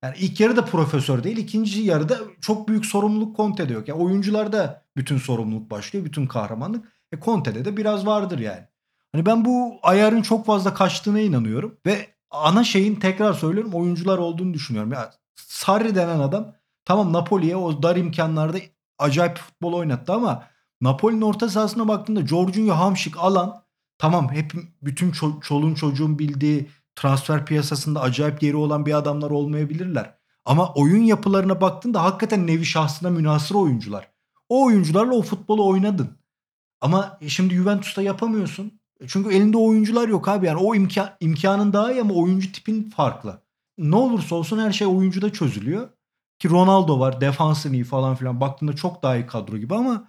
Yani ilk yarı da profesör değil. ikinci yarıda çok büyük sorumluluk Conte'de yok. Yani oyuncularda bütün sorumluluk başlıyor. Bütün kahramanlık. E Conte'de de biraz vardır yani. Hani ben bu ayarın çok fazla kaçtığına inanıyorum. Ve ana şeyin tekrar söylüyorum oyuncular olduğunu düşünüyorum. Ya Sarri denen adam tamam Napoli'ye o dar imkanlarda acayip futbol oynattı ama Napoli'nin orta sahasına baktığında Jorginho, Hamşik, Alan tamam hep bütün ço- çoluğun çocuğun bildiği transfer piyasasında acayip yeri olan bir adamlar olmayabilirler. Ama oyun yapılarına baktığında hakikaten nevi şahsına münasır oyuncular. O oyuncularla o futbolu oynadın. Ama şimdi Juventus'ta yapamıyorsun. E, Çünkü elinde oyuncular yok abi. Yani o imkan, imkanın daha iyi ama oyuncu tipin farklı. Ne olursa olsun her şey oyuncuda çözülüyor. Ki Ronaldo var. Defansın iyi falan filan. Baktığında çok daha iyi kadro gibi ama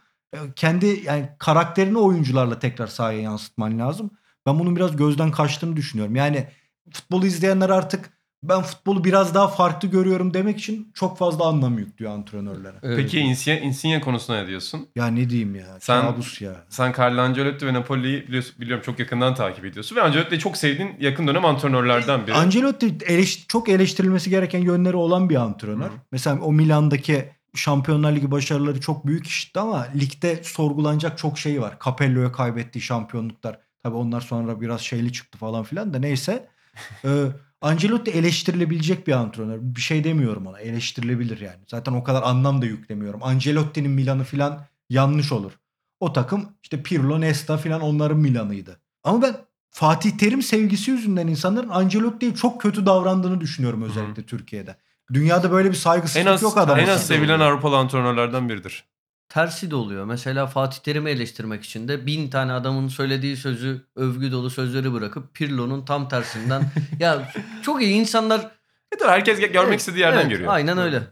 kendi yani karakterini oyuncularla tekrar sahaya yansıtman lazım. Ben bunun biraz gözden kaçtığını düşünüyorum. Yani futbolu izleyenler artık ben futbolu biraz daha farklı görüyorum demek için çok fazla anlam yüklüyor antrenörlere. Peki Insigne, Insigne konusuna ne diyorsun? Ya ne diyeyim ya. Sen- Kabus ya. Sen Carlo Ancelotti ve Napoli'yi biliyorsun, biliyorum çok yakından takip ediyorsun. Ve Ancelotti'yi çok sevdiğin yakın dönem antrenörlerden biri. Ancelotti eleş- çok eleştirilmesi gereken yönleri olan bir antrenör. Hı. Mesela o Milan'daki Şampiyonlar Ligi başarıları çok büyük işti ama ligde sorgulanacak çok şey var. Capello'ya kaybettiği şampiyonluklar. Tabii onlar sonra biraz şeyli çıktı falan filan da neyse. ee, Ancelotti eleştirilebilecek bir antrenör. Bir şey demiyorum ona. Eleştirilebilir yani. Zaten o kadar anlam da yüklemiyorum. Ancelotti'nin Milan'ı filan yanlış olur. O takım işte Pirlo, Nesta filan onların Milan'ıydı. Ama ben Fatih Terim sevgisi yüzünden insanların Ancelotti'ye çok kötü davrandığını düşünüyorum özellikle Türkiye'de. Dünyada böyle bir saygısızlık en az, yok adama. en az sevilen? Avrupalı antrenörlerden biridir. Tersi de oluyor. Mesela Fatih Terim'i eleştirmek için de bin tane adamın söylediği sözü, övgü dolu sözleri bırakıp Pirlo'nun tam tersinden. ya çok iyi insanlar. Evet, herkes görmek Evet, istediği yerden evet, görüyor. Aynen öyle.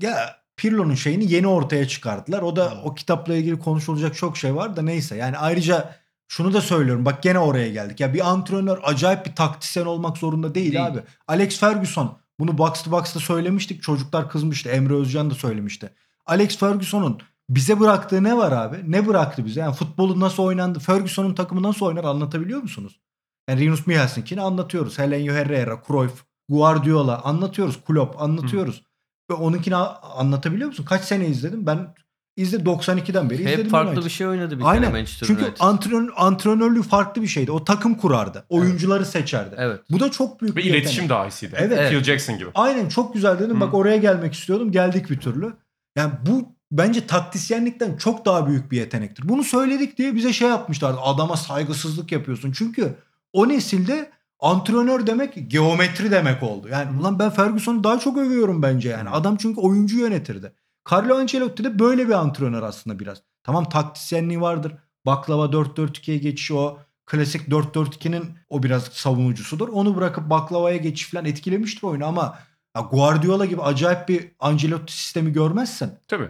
Ya Pirlo'nun şeyini yeni ortaya çıkardılar. O da Hmm. o kitapla ilgili konuşulacak çok şey var da neyse. Yani ayrıca şunu da söylüyorum. Bak gene oraya geldik. Ya bir antrenör acayip bir taktisyen olmak zorunda değil, Değil. abi. Alex Ferguson bunu Box to Box'ta söylemiştik. Çocuklar kızmıştı. Emre Özcan da söylemişti. Alex Ferguson'un bize bıraktığı ne var abi? Ne bıraktı bize? Yani futbolu nasıl oynandı? Ferguson'un takımı nasıl oynar anlatabiliyor musunuz? Yani Rinus Mihalsink'ini anlatıyoruz. Helenio Herrera, Cruyff, Guardiola anlatıyoruz. Klopp anlatıyoruz. Ve onunkini anlatabiliyor musun? Kaç sene izledim? Ben izledim 92'den beri izledim. Hep farklı United. bir şey oynadı bir Aynen. kere Manchester Çünkü United. antrenör, antrenörlüğü farklı bir şeydi. O takım kurardı. Oyuncuları seçerdi. Evet. Bu da çok büyük Ve bir yetenek. iletişim dahasıydı. Evet. Phil Jackson gibi. Aynen çok güzel dedim. Hı. Bak oraya gelmek istiyordum. Geldik bir türlü. Yani bu bence taktisyenlikten çok daha büyük bir yetenektir. Bunu söyledik diye bize şey yapmışlar. Adama saygısızlık yapıyorsun. Çünkü o nesilde antrenör demek geometri demek oldu. Yani ulan ben Ferguson'u daha çok övüyorum bence yani. Adam çünkü oyuncu yönetirdi. Carlo Ancelotti de böyle bir antrenör aslında biraz. Tamam taktisyenliği vardır. Baklava 4-4-2'ye geçiş o klasik 4-4-2'nin o biraz savunucusudur. Onu bırakıp baklavaya geçiş falan etkilemiştir oyunu ama Ya Guardiola gibi acayip bir Ancelotti sistemi görmezsen Tabii.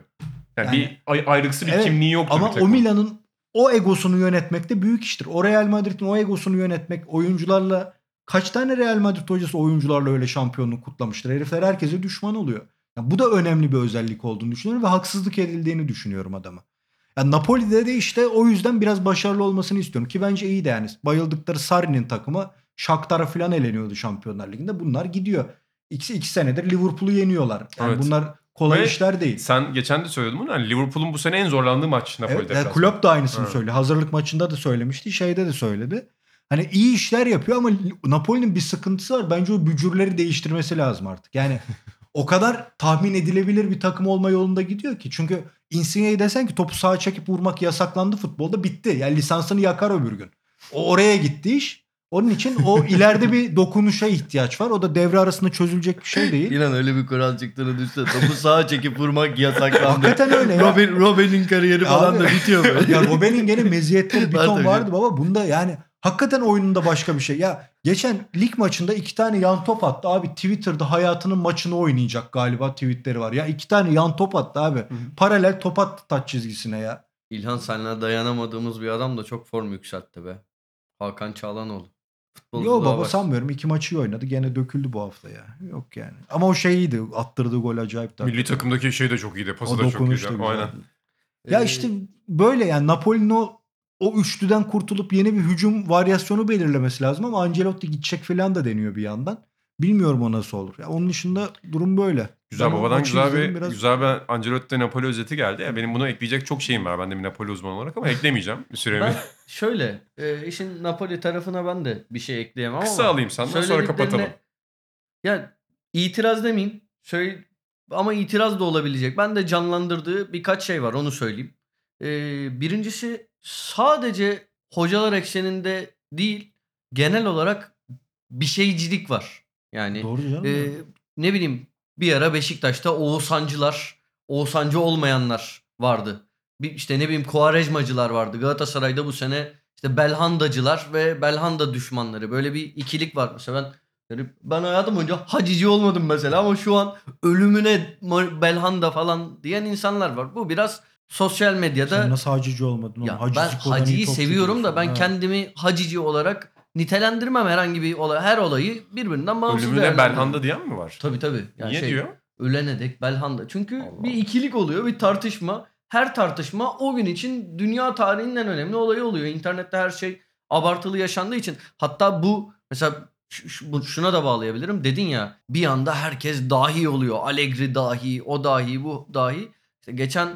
Yani, Yani- bir ay- ayrıksı bir Evet, kimliği yoktur ama o. Milan'ın o egosunu yönetmek de büyük iştir. O Real Madrid'in o egosunu yönetmek oyuncularla kaç tane Real Madrid hocası oyuncularla öyle şampiyonluk kutlamıştır. Herifler herkese düşman oluyor. Yani bu da önemli bir özellik olduğunu düşünüyorum ve haksızlık edildiğini düşünüyorum adama. Yani Napoli'de de işte o yüzden biraz başarılı olmasını istiyorum ki bence iyi de yani. Bayıldıkları Sarri'nin takımı Shakhtar'a falan eleniyordu Şampiyonlar Ligi'nde. Bunlar gidiyor. İki, iki senedir Liverpool'u yeniyorlar. Yani Evet. bunlar kolay Ve işler değil. Sen geçen de söyledin bunu. Hani Liverpool'un bu sene en zorlandığı maç Napoli Evet, yani Klopp da aynısını Evet. söylüyor. Hazırlık maçında da söylemişti. Şeyde de söyledi. Hani iyi işler yapıyor ama Napoli'nin bir sıkıntısı var. Bence o bücürleri değiştirmesi lazım artık. Yani o kadar tahmin edilebilir bir takım olma yolunda gidiyor ki. Çünkü Insigne'ye desen ki topu sağa çekip vurmak yasaklandı futbolda bitti. Yani lisansını yakar öbür gün. O oraya gitti iş. Onun için o ileride bir dokunuşa ihtiyaç var. O da devre arasında çözülecek bir şey değil. İnan öyle bir kural çıktığını düşse topu sağa çekip vurmak yasaklandı. Hakikaten öyle ya. Robin, Robin'in kariyeri falan Abi. da bitiyor böyle. ya Robben'in gene meziyetleri bir ton vardı baba. Bunda yani hakikaten oyununda başka bir şey. Ya geçen lig maçında iki tane yan top attı. Abi Twitter'da hayatının maçını oynayacak galiba tweetleri var. Ya iki tane yan top attı abi. Paralel top attı taç çizgisine ya. İlhan senle dayanamadığımız bir adam da çok form yükseltti be. Hakan Çağlanoğlu. Yo Futbolculuğa baba bak. sanmıyorum. İki maçı iyi oynadı. Gene döküldü bu hafta ya. Yok yani. Ama o şey iyiydi. Attırdığı gol acayip. Milli takımdaki şey de çok iyiydi. Pası O da çok iyiydi. güzel. Aynen. Ya Ee, işte böyle yani Napoli'nin o o üçlüden kurtulup yeni bir hücum varyasyonu belirlemesi lazım ama Ancelotti gidecek falan da deniyor bir yandan. Bilmiyorum o nasıl olur. Ya onun dışında durum böyle. Güzel Ben babadan güzel bir biraz- güzel bir Ancelotti Napoli özeti geldi. Ya benim buna ekleyecek çok şeyim var. Ben de bir Napoli uzmanı olarak ama eklemeyeceğim bir süremi. Ben şöyle e, işin Napoli tarafına ben de bir şey ekleyemem Kısa ama alayım senden sonra kapatalım. Ya itiraz demeyeyim. Söyle, ama itiraz da olabilecek. Ben de canlandırdığı birkaç şey var onu söyleyeyim. Ee, birincisi sadece hocalar ekseninde değil genel olarak bir şeycilik var. Yani Doğru canım. ee, ne bileyim bir ara Beşiktaş'ta Oğuzhancılar, Oğuzhancı olmayanlar vardı. Bir işte ne bileyim Kuarejmacılar vardı. Galatasaray'da bu sene işte Belhandacılar ve Belhanda düşmanları. Böyle bir ikilik var. Mesela ben yani ben hayatım boyunca hacici olmadım mesela ama şu an ölümüne Belhanda falan diyen insanlar var. Bu biraz sosyal medyada Sen nasıl hacici olmadın? ya oğlum? ben hacıyı seviyorum da ben. Ha. kendimi hacici olarak nitelendirmem herhangi bir olay. Her olayı birbirinden bağımsız Ölümüne. Belhanda diyen mi var? Tabii tabii. Yani Niye şey, diyor? Ölene dek Belhanda. Çünkü Allah bir ikilik oluyor, bir tartışma. Her tartışma o gün için dünya tarihinin en önemli olayı oluyor. İnternette her şey abartılı yaşandığı için. Hatta bu mesela şuna da bağlayabilirim. Dedin ya bir anda herkes dahi oluyor. Allegri dahi, o dahi, bu dahi. İşte geçen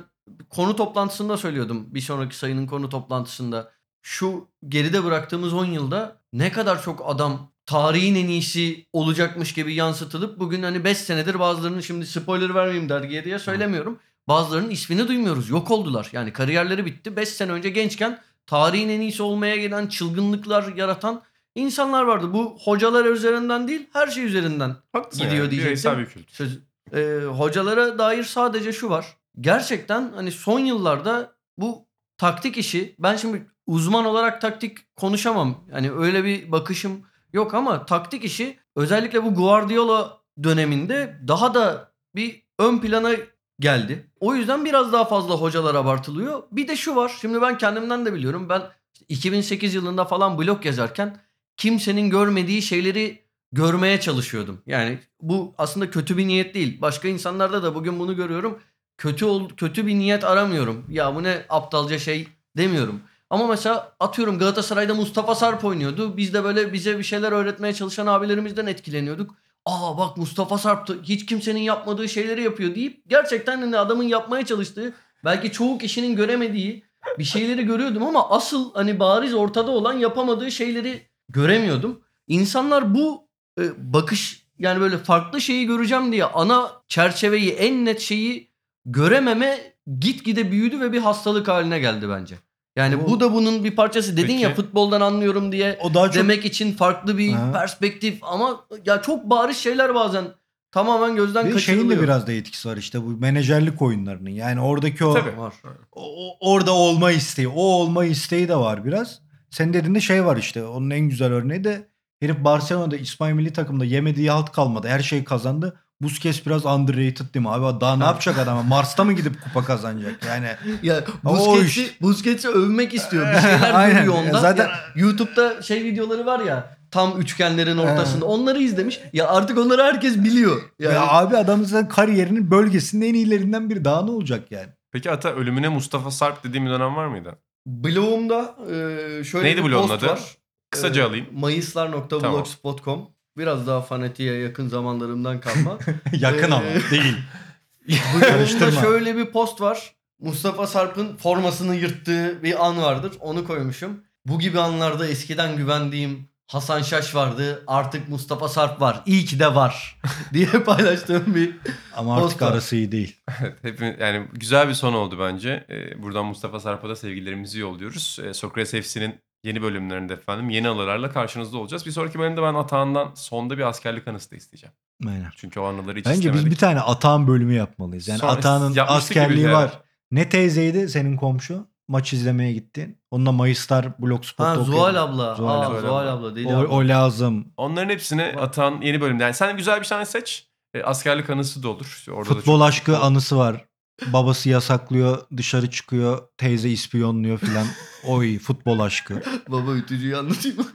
konu toplantısında söylüyordum. Bir sonraki sayının konu toplantısında. Şu geride bıraktığımız 10 yılda ne kadar çok adam tarihin en iyisi olacakmış gibi yansıtılıp bugün hani 5 senedir bazılarının şimdi spoiler vermeyeyim dergiye diye söylemiyorum. Bazılarının ismini duymuyoruz. Yok oldular. Yani kariyerleri bitti. 5 sene önce gençken tarihin en iyisi olmaya gelen çılgınlıklar yaratan insanlar vardı. Bu hocalar üzerinden değil her şey üzerinden Haklısın gidiyor yani. diyecektim. Söz, e, hocalara dair sadece şu var. Gerçekten hani son yıllarda bu taktik işi ben şimdi uzman olarak taktik konuşamam. Yani öyle bir bakışım yok ama taktik işi özellikle bu Guardiola döneminde daha da bir ön plana geldi. O yüzden biraz daha fazla hocalar abartılıyor. Bir de şu var. Şimdi ben kendimden de biliyorum. Ben işte 2008 yılında falan blog yazarken kimsenin görmediği şeyleri görmeye çalışıyordum. Yani bu aslında kötü bir niyet değil. Başka insanlarda da bugün bunu görüyorum. Kötü ol, kötü bir niyet aramıyorum. Ya bu ne aptalca şey demiyorum. Ama mesela atıyorum Galatasaray'da Mustafa Sarp oynuyordu. Biz de böyle bize bir şeyler öğretmeye çalışan abilerimizden etkileniyorduk. Aa bak Mustafa Sarp hiç kimsenin yapmadığı şeyleri yapıyor deyip gerçekten hani adamın yapmaya çalıştığı belki çoğu kişinin göremediği bir şeyleri görüyordum ama asıl hani bariz ortada olan yapamadığı şeyleri göremiyordum. İnsanlar bu e, bakış yani böyle farklı şeyi göreceğim diye ana çerçeveyi en net şeyi görememe gitgide büyüdü ve bir hastalık haline geldi bence. Yani O- bu da bunun bir parçası. Dedin ya Peki. futboldan anlıyorum diye O daha çok demek için farklı bir Ha. perspektif ama ya çok bariz şeyler bazen tamamen gözden bir şeyin kaçırılıyor. de biraz da etkisi var işte bu menajerlik oyunlarının. Yani oradaki o, Tabii. var. o- o- orada olma isteği, o olma isteği de var biraz. Sen dediğinde şey var işte. Onun en güzel örneği de herif Barcelona'da İspanya milli takımda yemediği halt kalmadı. Her şeyi kazandı. Busquets biraz underrated değil mi abi? Daha ne yapacak adam? Mars'ta mı gidip kupa kazanacak? Yani Ya Busquets'i, Busquets'i övmek istiyor. Bir şeyler Aynen. görüyor ondan. Zaten- Ya YouTube'da şey videoları var ya tam üçgenlerin ortasında. Onları izlemiş. Ya artık onları herkes biliyor. Yani ya abi adamın zaten kariyerinin bölgesinde en iyilerinden biri. Daha ne olacak yani? Peki Ata ölümüne Mustafa Sarp dediğim bir dönem var mıydı? blogumda e, şöyle Neydi bir post adı? var. Kısaca E, alayım. Mayıslar.blogspot.com Biraz daha fanatiğe yakın zamanlarımdan kalma. Yakın Ee, ama değil. Blogumda Karıştırma. şöyle bir post var. Mustafa Sarp'ın formasını yırttığı bir an vardır. Onu koymuşum. Bu gibi anlarda eskiden güvendiğim Hasan Şaş vardı. Artık Mustafa Sarp var. İyi ki de var. diye paylaştığım bir Ama artık var. arası iyi değil. Hepimiz, yani güzel bir son oldu bence. Ee, buradan Mustafa Sarp'a da sevgilerimizi yolluyoruz. Ee, Sokrates FC'nin yeni bölümlerinde efendim yeni anılarla karşınızda olacağız. Bir sonraki bölümde ben Atağan'dan sonda bir askerlik anısı da isteyeceğim. Aynen. Çünkü o anıları hiç Bence istemedik. biz bir tane Atağan bölümü yapmalıyız. Yani Sonra Atağan'ın yapmıştık askerliği var. Ne teyzeydi senin komşu? Maç izlemeye gittin. Onunla Mayıslar Blogspot'ta Ha okuyordun. Zuhal abla. Zuhal Aa, abla. Zuhal abla değil O, abla. o lazım. Onların hepsini Atağan yeni bölümde. Yani sen güzel bir tane seç. Ee, askerlik anısı da olur. İşte Orada da Futbol çok- aşkı anısı var. Babası yasaklıyor, dışarı çıkıyor, teyze ispiyonluyor filan. Oy futbol aşkı. Baba ütücüyü anlatayım mı?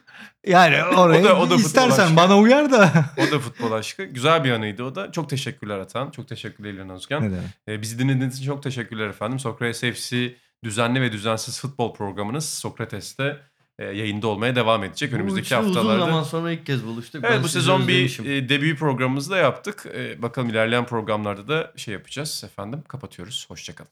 Yani oraya O da- o da istersen bana uyar da. O da futbol aşkı. Güzel bir anıydı o da. Çok teşekkürler Atan. Çok teşekkürler İlhan Özgen. Ee, bizi dinlediğiniz için çok teşekkürler efendim. Sokrates FC düzenli ve düzensiz futbol programınız Sokrates'te yayında olmaya devam edecek önümüzdeki üçlü Uzun haftalarda. zaman sonra ilk kez buluştuk. Evet Ben bu sezon bir özlemişim. e, debut programımızı da yaptık. E, bakalım ilerleyen programlarda da şey yapacağız efendim. Kapatıyoruz. Hoşçakalın.